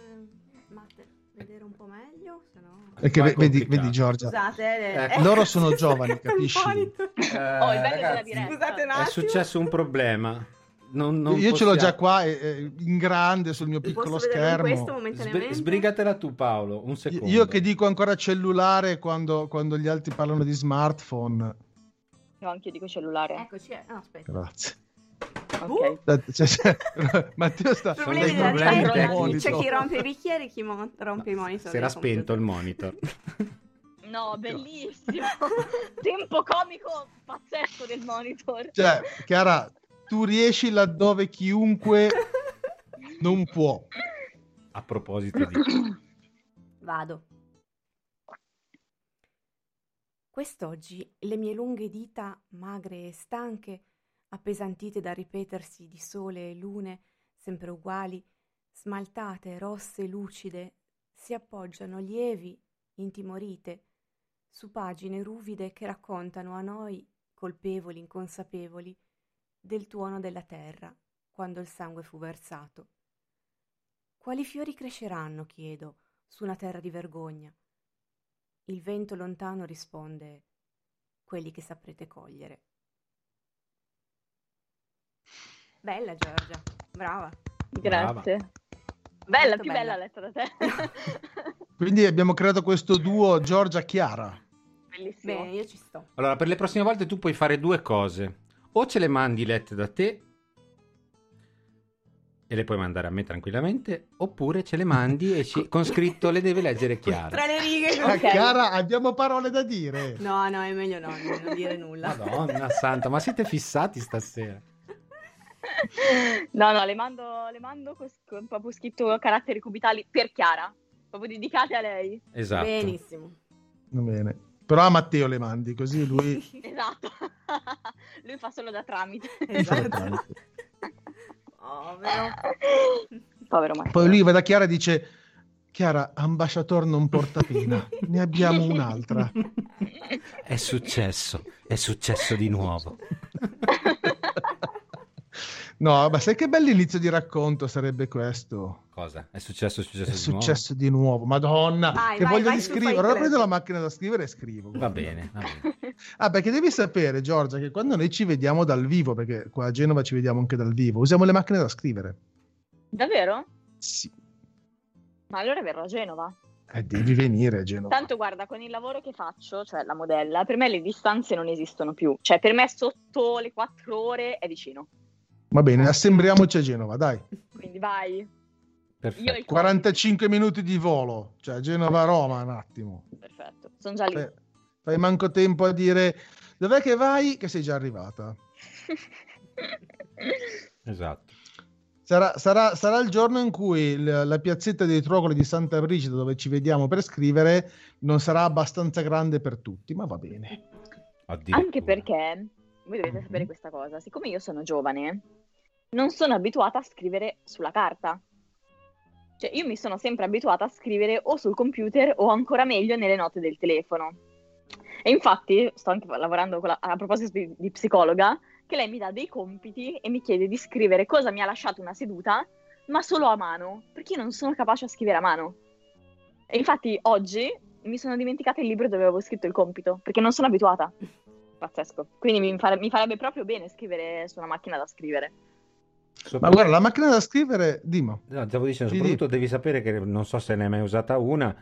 Matte, vedere un po' meglio? Se no... Perché è vedi, vedi Giorgia, Scusate, eh, Ecco. eh, Loro sono giovani, capisci? Eh, Oh, il bello della ragazzi, diretta. Scusate un è attimo. successo un problema. Non, non io ce l'ho possiamo- già qua eh, eh, in grande sul mio Posso piccolo vederlo in questo schermo. Sbri- sbrigatela tu Paolo, un secondo. Io che dico ancora cellulare quando, quando gli altri parlano di smartphone. No, anche io dico cellulare. Eccoci, eh, no, aspetta. Grazie. Ok. Da- cioè, cioè, Matteo sta Problemi dei problemi tecnici. c'è chi rompe i bicchieri, chi mo- rompe i monitor. Si era spento il monitor. No, bellissimo. Tempo comico pazzesco del monitor. Cioè, Chiara, tu riesci laddove chiunque non può. A proposito di... Vado. Quest'oggi le mie lunghe dita, magre e stanche, appesantite dal ripetersi di sole e lune, sempre uguali, smaltate, rosse lucide, si appoggiano lievi, intimorite, su pagine ruvide che raccontano a noi, colpevoli, inconsapevoli, del tuono della terra, quando il sangue fu versato. Quali fiori cresceranno, chiedo, su una terra di vergogna? Il vento lontano risponde, quelli che saprete cogliere. Bella Giorgia, brava. Grazie. Bella, Molto più bella. bella letta da te. Quindi abbiamo creato questo duo Giorgia-Chiara. Bellissimo. Bene, io ci sto. Allora, per le prossime volte tu puoi fare due cose. O ce le mandi lette da te e le puoi mandare a me tranquillamente, oppure ce le mandi e ci- con scritto le deve leggere Chiara. Tra le righe. Ah, Ok. Chiara, abbiamo parole da dire. No, no, è meglio no, non dire nulla. Madonna santa, ma siete fissati stasera? No, no, le mando, le mando con, con proprio scritto caratteri cubitali per Chiara, proprio dedicate a lei. Esatto. Benissimo. Va bene. Però a Matteo le mandi, così lui... Esatto. Lui fa solo da tramite. Esatto. Povero. Povero Matteo. Poi lui va da Chiara e dice... Chiara, ambasciator non porta pena, ne abbiamo un'altra. È successo, è successo di nuovo. No, ma sai che bell'inizio di racconto sarebbe questo? Cosa? È successo, è successo È di nuovo? successo di nuovo, madonna, Vai, che vai, voglia vai scrivere. Allora prendo la macchina da scrivere e scrivo. Va bene, va bene. Ah, perché devi sapere, Giorgia, che quando noi ci vediamo dal vivo, perché qua a Genova ci vediamo anche dal vivo, usiamo le macchine da scrivere. Davvero? Sì. Ma allora verrò a Genova. Eh, devi venire a Genova. Tanto guarda, con il lavoro che faccio, cioè la modella, per me le distanze non esistono più. Cioè per me sotto le quattro ore è vicino. Va bene, assembriamoci a Genova, dai. Quindi vai. Io Perfetto. il 45 minuti di volo, cioè Genova-Roma, un attimo. Perfetto, sono già lì. Fai, fai manco tempo a dire dov'è che vai, che sei già arrivata. Esatto. Sarà, sarà- sarà il giorno in cui l- la piazzetta dei Trogoli di Santa Brigida, dove ci vediamo per scrivere, non sarà abbastanza grande per tutti, ma va bene. Anche perché, voi dovete sapere questa cosa, siccome io sono giovane, non sono abituata a scrivere sulla carta. Cioè, io mi sono sempre abituata a scrivere o sul computer o ancora meglio nelle note del telefono. E infatti sto anche lavorando la- a proposito di, di psicologa, che lei mi dà dei compiti e mi chiede di scrivere cosa mi ha lasciato una seduta, ma solo a mano, perché io non sono capace a scrivere a mano. E infatti oggi mi sono dimenticata il libro dove avevo scritto il compito, perché non sono abituata. Pazzesco. Quindi mi, fare- mi farebbe proprio bene scrivere su una macchina da scrivere. Ma Sopra- guarda, la macchina da scrivere, Dimo, No, stavo dicendo, soprattutto devi sapere che non so se ne hai mai usata una,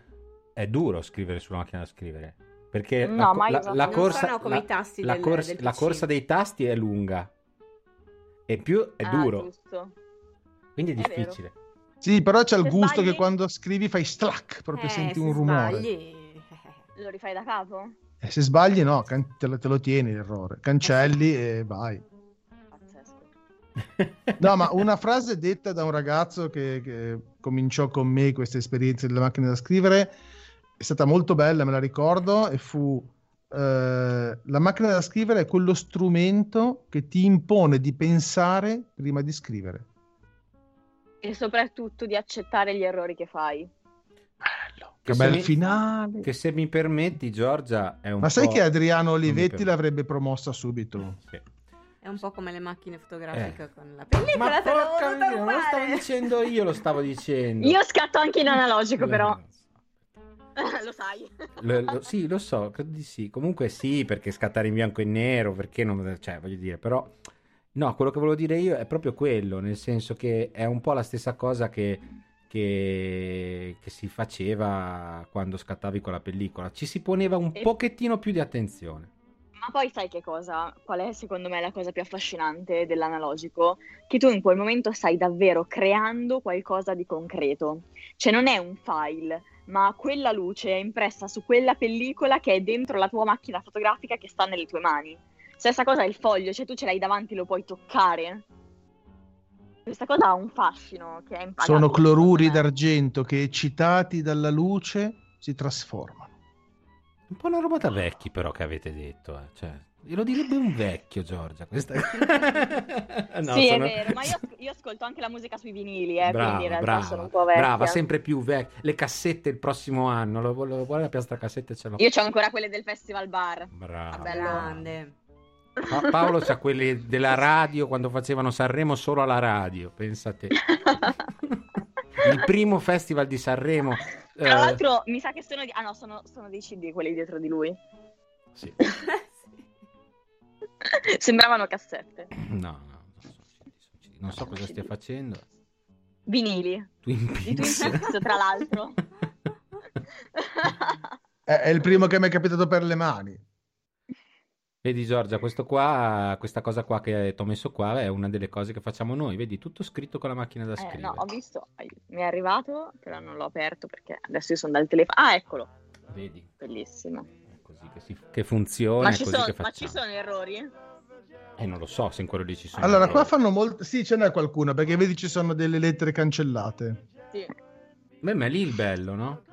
è duro scrivere sulla macchina da scrivere. Perché No, la, la- la Non corsa, sono come la- i tasti la del- corsa- del corsa dei tasti è lunga e più è Ah, duro, giusto. quindi è È vero. difficile. sì, però c'è il Se gusto sbagli- che quando scrivi fai slack, proprio Eh, senti se un rumore. sbagli- Lo rifai da capo? E se sbagli, no, can- te, lo, te lo tieni l'errore, cancelli e vai. No, ma una frase detta da un ragazzo che, che cominciò con me questa esperienza delle macchine da scrivere è stata molto bella, me la ricordo, e fu eh, la macchina da scrivere è quello strumento che ti impone di pensare prima di scrivere. E soprattutto di accettare gli errori che fai. Che Che bel mi- finale. Che se mi permetti, Giorgia, è un Ma sai che Adriano Olivetti l'avrebbe promossa subito? Sì. È un po' come le macchine fotografiche Eh. con la pellicola, Ma te porca miseria, non lo stavo dicendo io, lo stavo dicendo. Io scatto anche in analogico, però. so. Lo sai. Lo- lo- sì, lo so, credo di sì. Comunque sì, perché scattare in bianco e nero, perché non... Cioè, voglio dire, però... No, quello che volevo dire io è proprio quello, nel senso che è un po' la stessa cosa che, che, che si faceva quando scattavi con la pellicola. Ci si poneva un E- pochettino più di attenzione. Ma poi sai che cosa? Qual è secondo me la cosa più affascinante dell'analogico? Che tu in quel momento stai davvero creando qualcosa di concreto. Cioè non è un file, ma quella luce è impressa su quella pellicola che è dentro la tua macchina fotografica che sta nelle tue mani. Stessa cosa è il foglio, cioè tu ce l'hai davanti, lo puoi toccare. Questa cosa ha un fascino che è impagabile. Sono cloruri d'argento che, eccitati dalla luce, si trasformano. Un po' una roba da vecchi però che avete detto, eh. Cioè, glielo direbbe un vecchio, Giorgia. Questa... No, sì, sono- è vero, ma io, io ascolto anche la musica sui vinili, eh, Brava, quindi in realtà brava, sono un po' vecchia. brava, sempre più vecchia. Le cassette il prossimo anno, lo, lo, vuole la piastra cassette ce l'ho. Io ho ancora quelle del Festival Bar. Brava. Grande. Pa- Paolo c'ha quelli della radio quando facevano Sanremo solo alla radio, pensa a te. Il primo festival di Sanremo. eh, Tra l'altro, mi sa che sono di... Ah no, sono, sono dei CD quelli dietro di lui. sì. Sembravano cassette. No, no, non so, non so cosa stia facendo. Vinili. Twin Di Twin Peaks. Peaks, tra l'altro. È, è il primo che mi è capitato per le mani. Vedi Giorgia, questo qua, questa cosa qua che ti ho messo qua è una delle cose che facciamo noi. Vedi, tutto scritto con la macchina da Eh, scrivere. no, ho visto, mi è arrivato, però non l'ho aperto perché adesso io sono dal telefono. Ah, eccolo, Vedi, bellissimo. è così che, si- che funziona, Ma ci, così sono, che ma ci sono errori? Eh, non lo so se in quello lì ci sono. Allora, qua errori. fanno molto. Sì, ce n'è qualcuno perché vedi ci sono delle lettere cancellate. Sì. Beh, ma è lì il bello, no?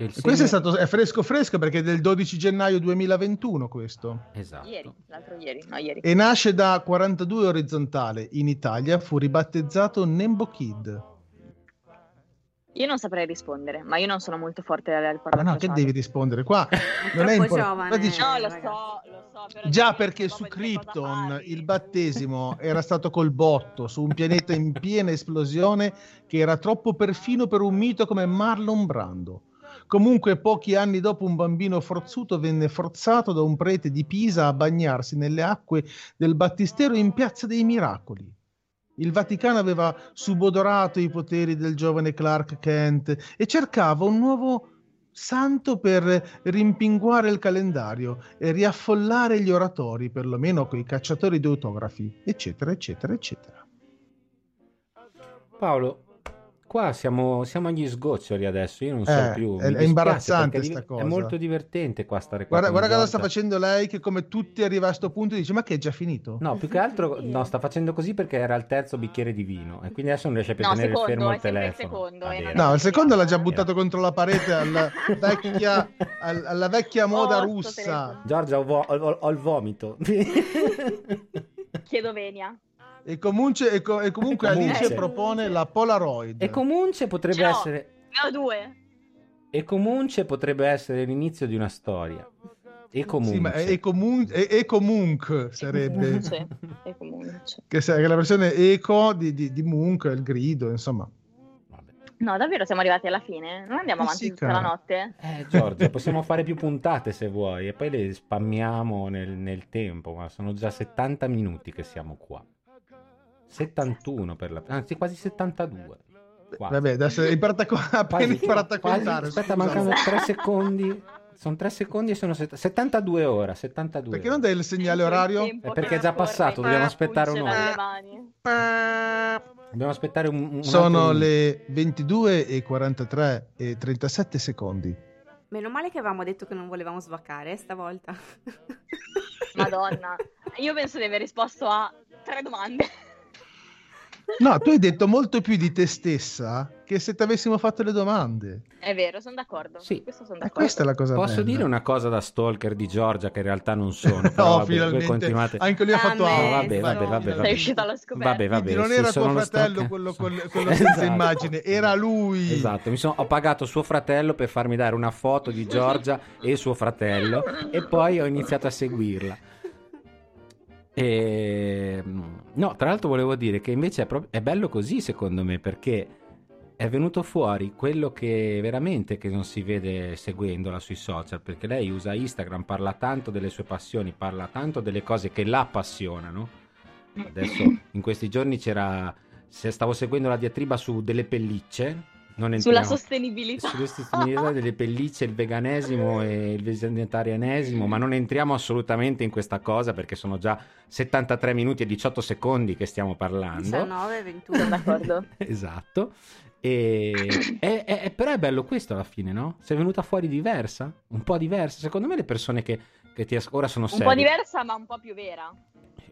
Che il E questo è, segno- stato, è fresco fresco perché è del 12 gennaio 2021 questo. Esatto. Ieri, l'altro ieri, no ieri. E nasce da 42 orizzontale. In Italia fu ribattezzato Nembo Kid. Io non saprei rispondere, ma io non sono molto forte al Ma parlare no, che devi rispondere qua? Non è Troppo impor- giovane. qua dice- No, lo ragazzi. so, lo so. Però Già perché su Krypton il battesimo era stato col botto su un pianeta in piena esplosione che era troppo perfino per un mito come Marlon Brando. Comunque, pochi anni dopo, un bambino forzuto venne forzato da un prete di Pisa a bagnarsi nelle acque del battistero in Piazza dei Miracoli. Il Vaticano aveva subodorato i poteri del giovane Clark Kent e cercava un nuovo santo per rimpinguare il calendario e riaffollare gli oratori, perlomeno coi cacciatori di autografi, eccetera, eccetera, eccetera. Paolo, qua siamo, siamo agli sgoccioli adesso. Io non so Eh, più. è- mi è imbarazzante perché sta div- cosa. È molto divertente qua stare qua. Guarda, guarda cosa sta facendo lei, che come tutti arriva a questo punto dice: Ma che è già finito? No, più che altro no, sta facendo così perché era il terzo bicchiere di vino e quindi adesso non riesce più a No, tenere secondo, fermo il sempre il telefono. secondo, Ah, una- No, il secondo l'ha già buttato contro la parete alla vecchia, al- alla vecchia moda Oh, russa. telefono. Giorgia, ho, vo- ho- ho il vomito. Chiedo venia. E comunque, e co- e comunque comunque. Alice propone la Polaroid. e comunque potrebbe l'ho. essere. Ne ho due. E comunque potrebbe essere l'inizio di una storia. E comunque. Sì, ma e, comun- e- e comunque sarebbe. E comunque. che sa- che la versione eco di, di, di Munch, il grido, insomma. Vabbè. No, davvero siamo arrivati alla fine? Non andiamo Eh avanti sì, tutta cara. la notte? Eh, Giorgia, possiamo fare più puntate se vuoi e poi le spammiamo nel, nel tempo, ma sono già 70 minuti che siamo qua. 71 per la... anzi quasi 72. Quasi. Vabbè, adesso è imparata co- appena Quasi- imparata a quasi- contare. Aspetta, scusa. mancano 3 secondi. Sono 3 secondi e sono set- 72 ore. 72 Perché ore. non dai il segnale orario? Eh, perché è già passato, dobbiamo aspettare un'ora. Dobbiamo aspettare un, un Sono le 22 e 43 e 37 secondi. Meno male che avevamo detto che non volevamo svaccare stavolta. Madonna. Io penso di aver risposto a tre domande. No, tu hai detto molto più di te stessa che se ti avessimo fatto le domande. È vero, sono d'accordo. Sì. Questo sono E d'accordo. questa è la cosa Posso bella. dire una cosa da stalker di Giorgia che in realtà non sono. No, vabbè, finalmente. continuate. Anche lui ha fatto No, ah, vabbè, no, vabbè, vabbè, sei vabbè. Sei uscito alla scoperta. Vabbè, vabbè, Quindi non sì, era tuo lo fratello quello, quello, quello senza Esatto. immagine, era lui. Esatto, mi sono, ho pagato suo fratello per farmi dare una foto di Giorgia e suo fratello e poi ho iniziato a seguirla. E, no, tra l'altro volevo dire che invece è, pro- è bello così secondo me perché è venuto fuori quello che veramente che non si vede seguendola sui social perché lei usa Instagram, parla tanto delle sue passioni, parla tanto delle cose che la appassionano. Adesso in questi giorni c'era se stavo seguendo la diatriba su delle pellicce Sulla sostenibilità. sulle sostenibilità delle pellicce, il veganesimo e il vegetarianesimo, ma non entriamo assolutamente in questa cosa perché sono già 73 minuti e 18 secondi che stiamo parlando. 19, 21. Sono d'accordo. Esatto. E, è- è- è- però è bello questo alla fine, no? Sei venuta fuori diversa? Un po' diversa? Secondo me le persone che, che ti as- ora sono Un serie. po' diversa, ma un po' più vera.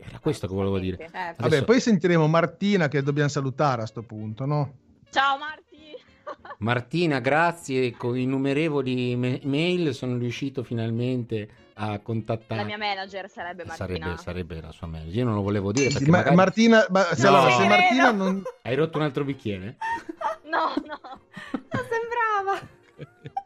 Era questo che volevo dire. Certo. Vabbè, Adesso- poi sentiremo Martina che dobbiamo salutare a sto punto, no? Ciao Marti! Martina, grazie. Con innumerevoli me- mail sono riuscito finalmente a contattare. La mia manager sarebbe Martina. Sarebbe, sarebbe la sua manager. Io non lo volevo dire perché Ma- magari- Martina, ma se, No. allora, se Martina non... Hai rotto un altro bicchiere? No, no. Non sembrava.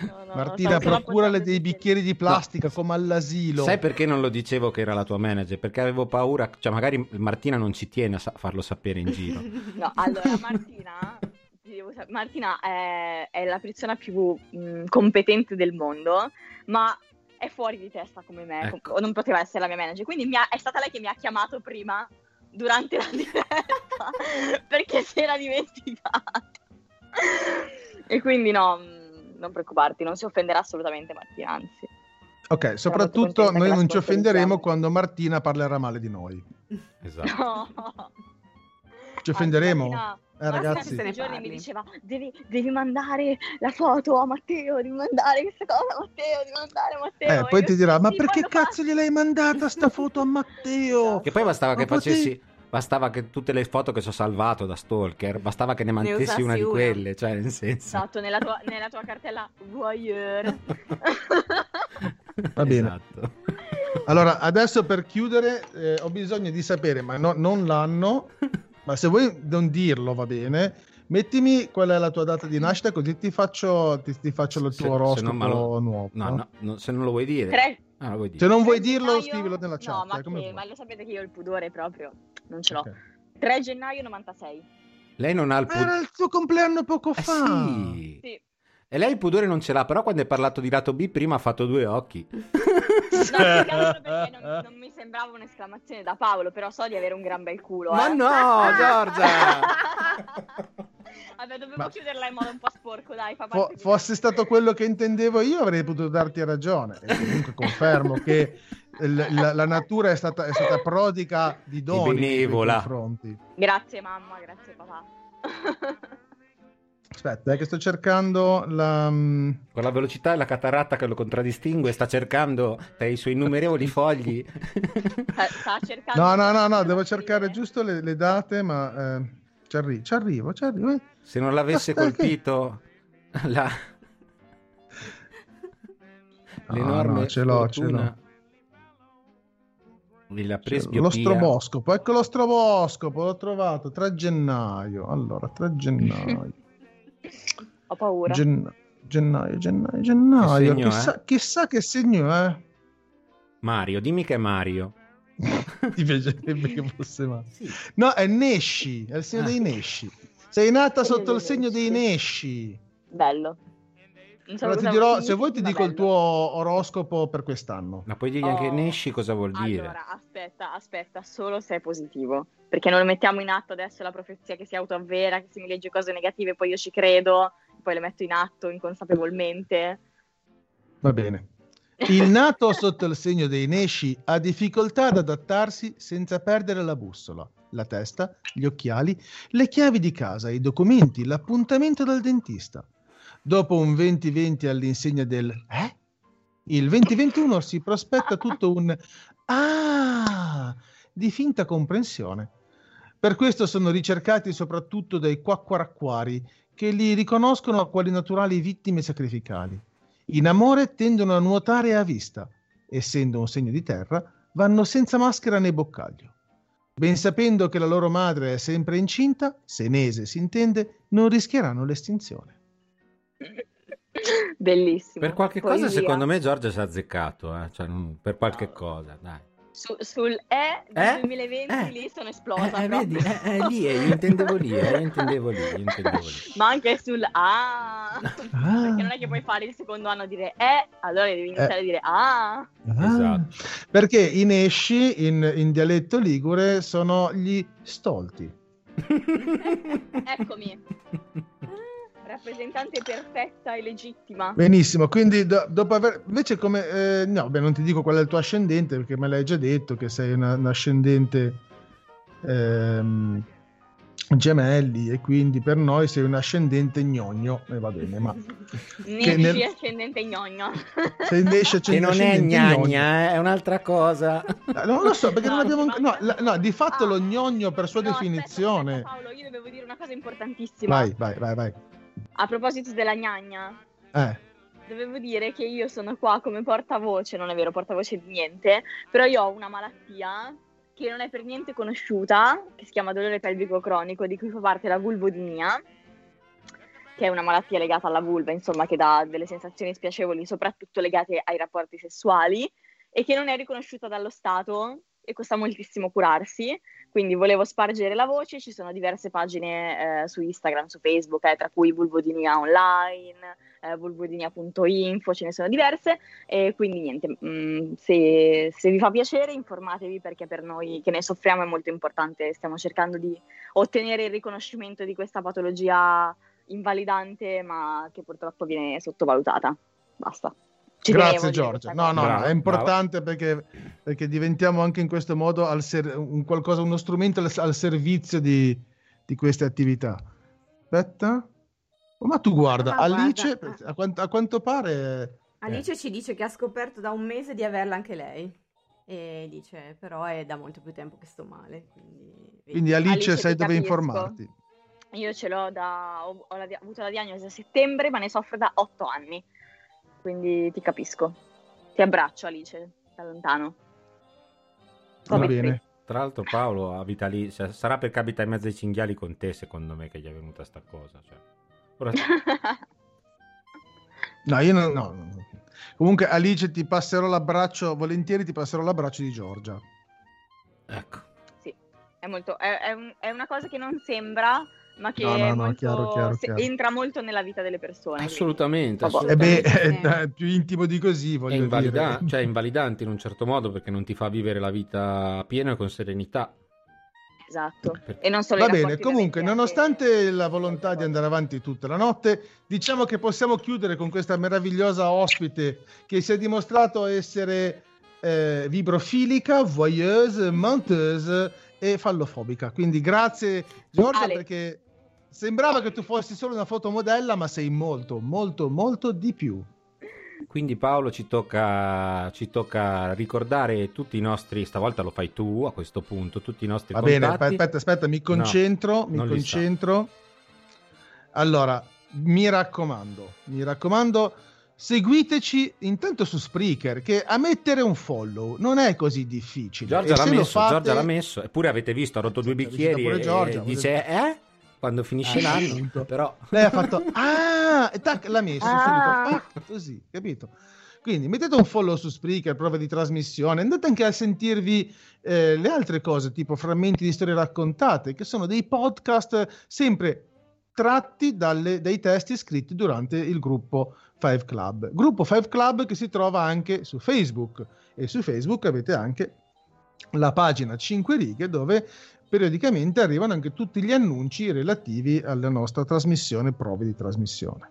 no, no Martina, procurale dei bicchieri di plastica come all'asilo. Sai perché non lo dicevo che era la tua manager? Perché avevo paura, cioè magari Martina non ci tiene a sa- farlo sapere in giro. No, allora Martina, Martina è, è la persona più mh, competente del mondo, ma è fuori di testa come me, Ecco. com- non poteva essere la mia manager, quindi mi ha- è stata lei che mi ha chiamato prima durante la diretta perché si era dimenticata. e quindi no, mh, non preoccuparti, non si offenderà assolutamente Martina, anzi. Ok, soprattutto noi non ci offenderemo quando Martina parlerà male di noi. Esatto. No. Ci offenderemo? Martina- Eh, Martina ragazzi. tutti Se ne i giorni mi diceva devi, devi mandare la foto a Matteo, devi mandare questa cosa a Matteo, devi mandare a Matteo. Eh, E poi io, ti dirà, ma "Sì, perché cazzo gliel'hai mandata sta foto a Matteo? Che poi bastava Ma che potevi- facessi. Bastava che tutte le foto che ci ho salvato da stalker, bastava che ne Ne mantensi usassi una di una. quelle, cioè nel senso. Esatto, nella tua, nella tua cartella voyeur. Va bene. Esatto. Allora, adesso per chiudere eh, ho bisogno di sapere, ma no- non l'anno, ma se vuoi non dirlo va bene, mettimi qual è la tua data di nascita così ti faccio, ti, ti faccio il tuo se oroscopo lo- nuovo. No, no, no, se non lo vuoi dire. Tre- Ah, lo vuoi dire. Se non vuoi dirlo, scrivilo nella chat. No, ma, eh, come che- ma lo sapete che io il pudore proprio non ce l'ho. Ok. 3 gennaio 96. Lei non ha il Ma Era pudore. il tuo compleanno poco Eh, fa. sì. Sì. E lei il pudore non ce l'ha, però quando hai parlato di lato B prima ha fatto due occhi. No, non, non mi sembrava un'esclamazione da Paolo, però so di avere un gran bel culo. Ma eh. no, Giorgia! Vabbè, dovevo Ma- chiuderla in modo un po' sporco, dai. Fa Fo- fosse stato quello che intendevo io, avrei potuto darti ragione. E comunque confermo che la, la natura è stata, è stata prodiga di doni benevola. confronti. Grazie mamma, grazie papà. Aspetta, è che sto cercando la. mm, Con la velocità e la cataratta che lo contraddistingue, sta cercando tra i suoi innumerevoli fogli. Sta, sta cercando No, no, no, no, devo cercare giusto le, le date, ma eh, ci, arri- ci arrivo, ci arrivo. eh. Se non l'avesse Aspetta che- colpito la... No, l'enorme no, ce l'ho, ce della Lo presbiopia. stroboscopo, ecco lo stroboscopo, l'ho trovato 3 gennaio. Allora, 3 gennaio. Ho paura. Gen- gennaio, gennaio, gennaio. Che segno chissà, è? chissà che segno è. Mario, dimmi che è Mario. Ti piacerebbe che fosse male. No, è Nesci, è il segno Ah. dei Nesci. Sei nata sotto il segno dei. Nesci. Bello. Non so Allora, dirò, se vuoi ti dico il bello. tuo oroscopo per quest'anno. Ma puoi dirgli anche Oh. Nesci cosa vuol dire? Allora, aspetta, aspetta, solo se è positivo. Perché non lo mettiamo in atto adesso la profezia che si autoavvera, che se mi legge cose negative poi io ci credo, poi le metto in atto inconsapevolmente. Va bene. Il nato sotto il segno dei Nesci ha difficoltà ad adattarsi senza perdere la bussola, la testa, gli occhiali, le chiavi di casa, i documenti, l'appuntamento dal dentista. Dopo un 20-20 all'insegna del eh? Il 2021 si prospetta tutto un ah di finta comprensione. Per questo sono ricercati soprattutto dai quacquaracquari che li riconoscono quali naturali vittime sacrificali. In amore tendono a nuotare a vista, essendo un segno di terra, vanno senza maschera né boccaglio. Ben sapendo che la loro madre è sempre incinta, senese si intende, non rischieranno l'estinzione. Bellissimo. Per qualche Poesia. cosa, secondo me, Giorgia si è azzeccato. Eh? Cioè, non- per qualche cosa, dai. Su- sul E del Eh? 2020 Eh? lì sono esplosa. Eh, eh, vedi, eh, eh, lì, eh, io intendevo lì, eh, io intendevo lì, io intendevo lì. Ma anche sul A. Perché non è che puoi fare il secondo anno a dire E, allora devi iniziare a dire A. Ah, Esatto. Perché i nesci in, in dialetto ligure sono gli stolti. Eccomi. Rappresentante perfetta e legittima. Benissimo, quindi do- dopo aver... Invece come... eh, no, beh, non ti dico qual è il tuo ascendente perché me l'hai già detto che sei una- un ascendente ehm, gemelli e quindi per noi sei un ascendente gnogno e va bene, ma Nesci nel- ascendente gnogno. sei invece Che non è gnagna, eh, è un'altra cosa. Non lo so perché No, non abbiamo ancora... No, no, di fatto Ah. lo gnogno per sua No, aspetta, definizione... aspetta, Paolo, io dovevo dire una cosa importantissima. vai, vai, vai, vai. A proposito della gnagna, Eh. dovevo dire che io sono qua come portavoce, non è vero, portavoce di niente, però io ho una malattia che non è per niente conosciuta, che si chiama dolore pelvico cronico, di cui fa parte la vulvodinia, che è una malattia legata alla vulva, insomma, che dà delle sensazioni spiacevoli, soprattutto legate ai rapporti sessuali, e che non è riconosciuta dallo Stato e costa moltissimo curarsi. Quindi volevo spargere la voce, ci sono diverse pagine eh, su Instagram, su Facebook, eh, tra cui Vulvodinia Online, eh, vulvodinia.info, ce ne sono diverse. E quindi niente, mh, se, se vi fa piacere informatevi perché per noi che ne soffriamo è molto importante. Stiamo cercando di ottenere il riconoscimento di questa patologia invalidante ma che purtroppo viene sottovalutata. Basta. Ci Grazie questa No, no, Brava, è importante perché, perché diventiamo anche in questo modo al ser- un qualcosa, uno strumento al, al servizio di, di queste attività. Aspetta. Oh, ma tu guarda, Ah, Alice, guarda. a, quanto, a quanto pare... Alice ci dice che ha scoperto da un mese di averla anche lei. E dice, però è da molto più tempo che sto male. Quindi. Quindi Alice, Alice, sai dove capisco. informarti. Io ce l'ho da. Ho, ho la dia- avuto la diagnosi a settembre, ma ne soffro da otto anni. Quindi ti capisco. Ti abbraccio, Alice, da lontano. Va Come bene. Tra l'altro Paolo abita lì, cioè, sarà perché abita in mezzo ai cinghiali con te, secondo me, che gli è venuta sta cosa. Cioè. Ora- No, io non... no, no, no. Comunque Alice ti passerò l'abbraccio, volentieri ti passerò l'abbraccio di Giorgia. ecco. sì, è, molto, è, è un- è una cosa che non sembra, ma che No, no, è no, molto- chiaro, chiaro, se- chiaro. entra molto nella vita delle persone. Assolutamente, Vabbè. E beh, assolutamente. è, più intimo di così, È voglio invalida- dire. cioè, invalidante in un certo modo perché non ti fa vivere la vita piena e con serenità. Esatto. Per- E non solo Va bene, comunque, nonostante anche- la volontà di andare avanti tutta la notte, diciamo che possiamo chiudere con questa meravigliosa ospite che si è dimostrato essere eh, vibrofilica, voyeuse, menteuse e fallofobica. Quindi grazie Giorgia Ale. perché sembrava che tu fossi solo una fotomodella, ma sei molto, molto, molto di più. Quindi Paolo ci tocca, ci tocca ricordare tutti i nostri, stavolta lo fai tu a questo punto, tutti i nostri Va bene, contatti. aspetta, aspetta, mi concentro, mi li sa. concentro. Allora, mi raccomando, mi raccomando, seguiteci intanto su Spreaker, che a mettere un follow non è così difficile. Giorgia l'ha messo, fate- Giorgia l'ha messo, eppure avete visto, ha rotto due bicchieri Giorgia, e dice eh? Quando finisce Ah, l'anno, appunto. però... Lei ha fatto ah, e tac, l'ha messo Ah. subito, pac, così, capito? Quindi mettete un follow su Spreaker, prova di trasmissione, andate anche a sentirvi eh, le altre cose, tipo frammenti di storie raccontate, che sono dei podcast sempre tratti dalle- dai testi scritti durante il gruppo Five Club. Gruppo Five Club che si trova anche su Facebook e su Facebook avete anche la pagina 5 righe dove periodicamente arrivano anche tutti gli annunci relativi alla nostra trasmissione, prove di trasmissione.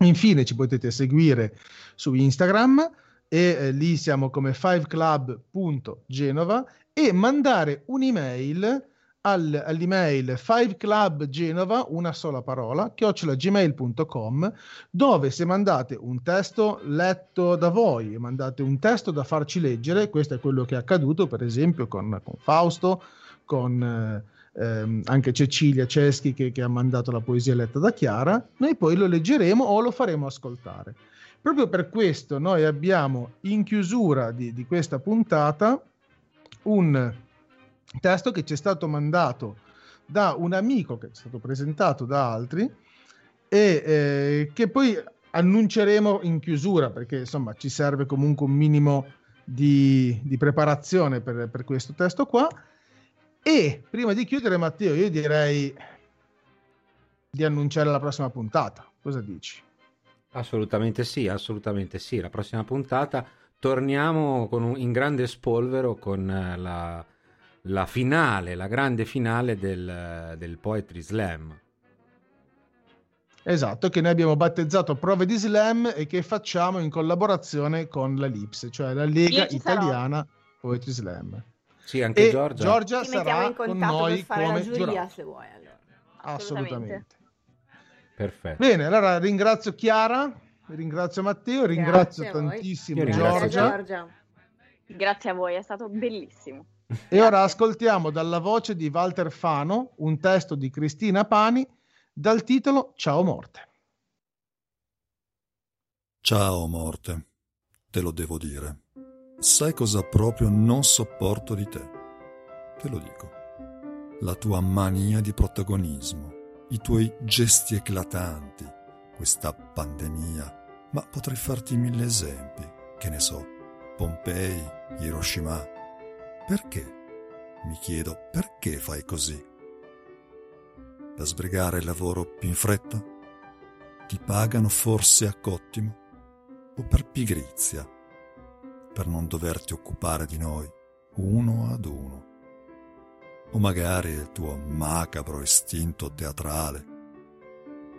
Infine ci potete seguire su Instagram e eh, lì siamo come fiveclub.genova e mandare un'email al- all'email fiveclubgenova, una sola parola, chiocciolagmail.com, dove se mandate un testo letto da voi, mandate un testo da farci leggere, questo è quello che è accaduto per esempio con, con Fausto, con, eh, ehm, anche Cecilia Ceschi che, che ha mandato la poesia letta da Chiara, noi poi lo leggeremo o lo faremo ascoltare. Proprio per questo noi abbiamo in chiusura di, di questa puntata un testo che ci è stato mandato da un amico che è stato presentato da altri e eh, che poi annunceremo in chiusura perché insomma ci serve comunque un minimo di, di preparazione per, per, questo testo qua e prima di chiudere Matteo io direi di annunciare la prossima puntata cosa dici? Assolutamente sì, assolutamente sì la prossima puntata torniamo un, in grande spolvero con eh, la, la, finale, la grande finale del, del Poetry Slam Esatto, che noi abbiamo battezzato Prove di Slam e che facciamo in collaborazione con la LIPS, cioè la Lega Italiana sarò. Poetry Slam. Sì, anche e Giorgia. Giorgia sarà con noi come giuria, se vuoi. Allora. Assolutamente. Perfetto. Bene, allora ringrazio Chiara, ringrazio Matteo, ringrazio Grazie tantissimo Giorgia. Giorgia. Grazie a voi, è stato bellissimo. E ora ascoltiamo dalla voce di Walter Fano un testo di Cristina Pani dal titolo Ciao morte. Ciao morte, te lo devo dire. Sai cosa proprio non sopporto di te? Te lo dico. La tua mania di protagonismo, i tuoi gesti eclatanti, questa pandemia, ma potrei farti mille esempi, che ne so, Pompei, Hiroshima. Perché? Mi chiedo, perché fai così? per sbrigare il lavoro più in fretta? Ti pagano forse a cottimo? O per pigrizia? Per non doverti occupare di noi uno ad uno? O magari il tuo macabro istinto teatrale?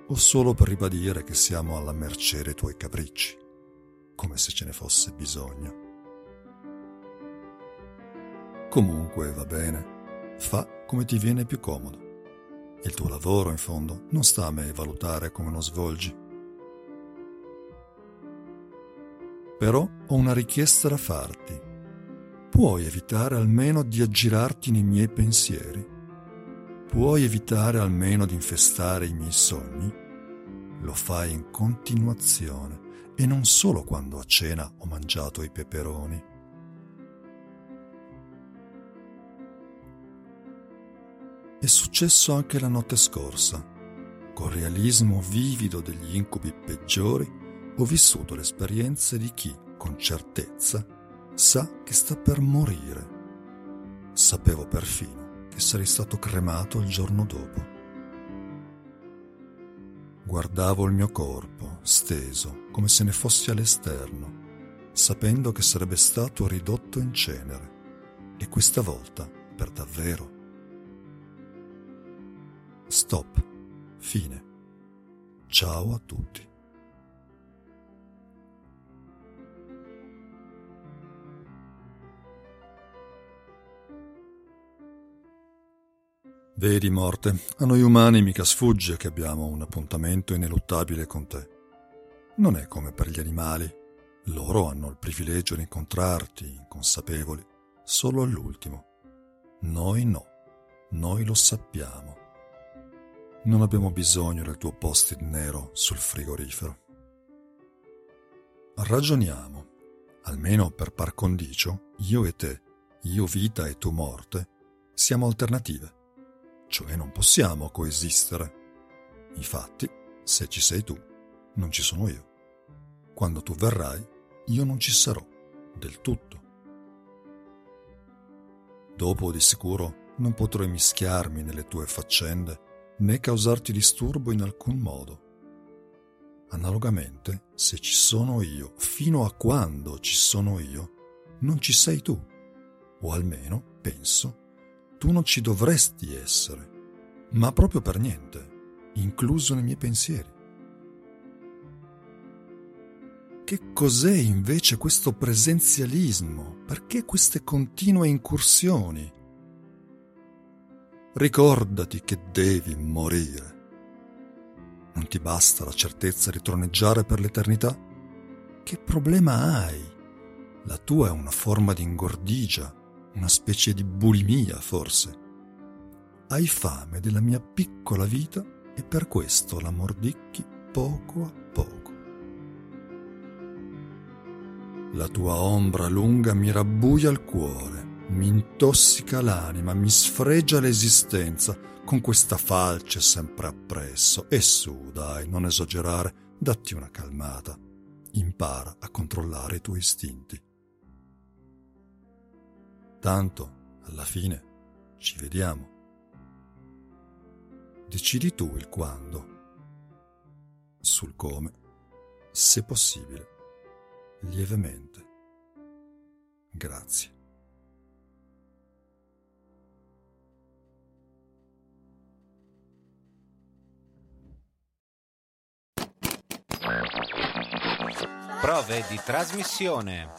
O solo per ribadire che siamo alla mercé dei tuoi capricci, come se ce ne fosse bisogno? Comunque va bene, fa come ti viene più comodo. Il tuo lavoro, in fondo, non sta a me valutare come lo svolgi. Però ho una richiesta da farti. Puoi evitare almeno di aggirarti nei miei pensieri? Puoi evitare almeno di infestare i miei sogni? Lo fai in continuazione e non solo quando a cena ho mangiato i peperoni. È successo anche la notte scorsa. Con realismo vivido degli incubi peggiori, ho vissuto l'esperienza di chi, con certezza, sa che sta per morire. Sapevo perfino che sarei stato cremato il giorno dopo. Guardavo il mio corpo, steso, come se ne fossi all'esterno, sapendo che sarebbe stato ridotto in cenere. E questa volta, per davvero, Stop. Fine. Ciao a tutti. Vedi, morte, a noi umani mica sfugge che abbiamo un appuntamento ineluttabile con te. Non è come per gli animali. Loro hanno il privilegio di incontrarti, inconsapevoli, solo all'ultimo. Noi no. Noi lo sappiamo. Non abbiamo bisogno del tuo post-it nero sul frigorifero. Ragioniamo, almeno per par condicio, io e te, io vita e tu morte, siamo alternative, cioè non possiamo coesistere. Infatti, se ci sei tu, non ci sono io. Quando tu verrai, io non ci sarò, del tutto. Dopo di sicuro non potrò mischiarmi nelle tue faccende né causarti disturbo in alcun modo. Analogamente, se ci sono io, fino a quando ci sono io, non ci sei tu, o almeno, penso, tu non ci dovresti essere, ma proprio per niente, incluso nei miei pensieri. Che cos'è invece questo presenzialismo? Perché queste continue incursioni? Ricordati che devi morire. Non ti basta la certezza di troneggiare per l'eternità? Che problema hai? La tua è una forma di ingordigia, una specie di bulimia forse. hai fame della mia piccola vita e per questo la mordicchi poco a poco. La tua ombra lunga mi rabbuia il cuore, mi intossica l'anima, mi sfregia l'esistenza con questa falce sempre appresso. E su, dai, non esagerare, datti una calmata. Impara a controllare i tuoi istinti. Tanto, alla fine, ci vediamo. Decidi tu il quando. Sul come, se possibile, lievemente. Grazie. Prove di trasmissione.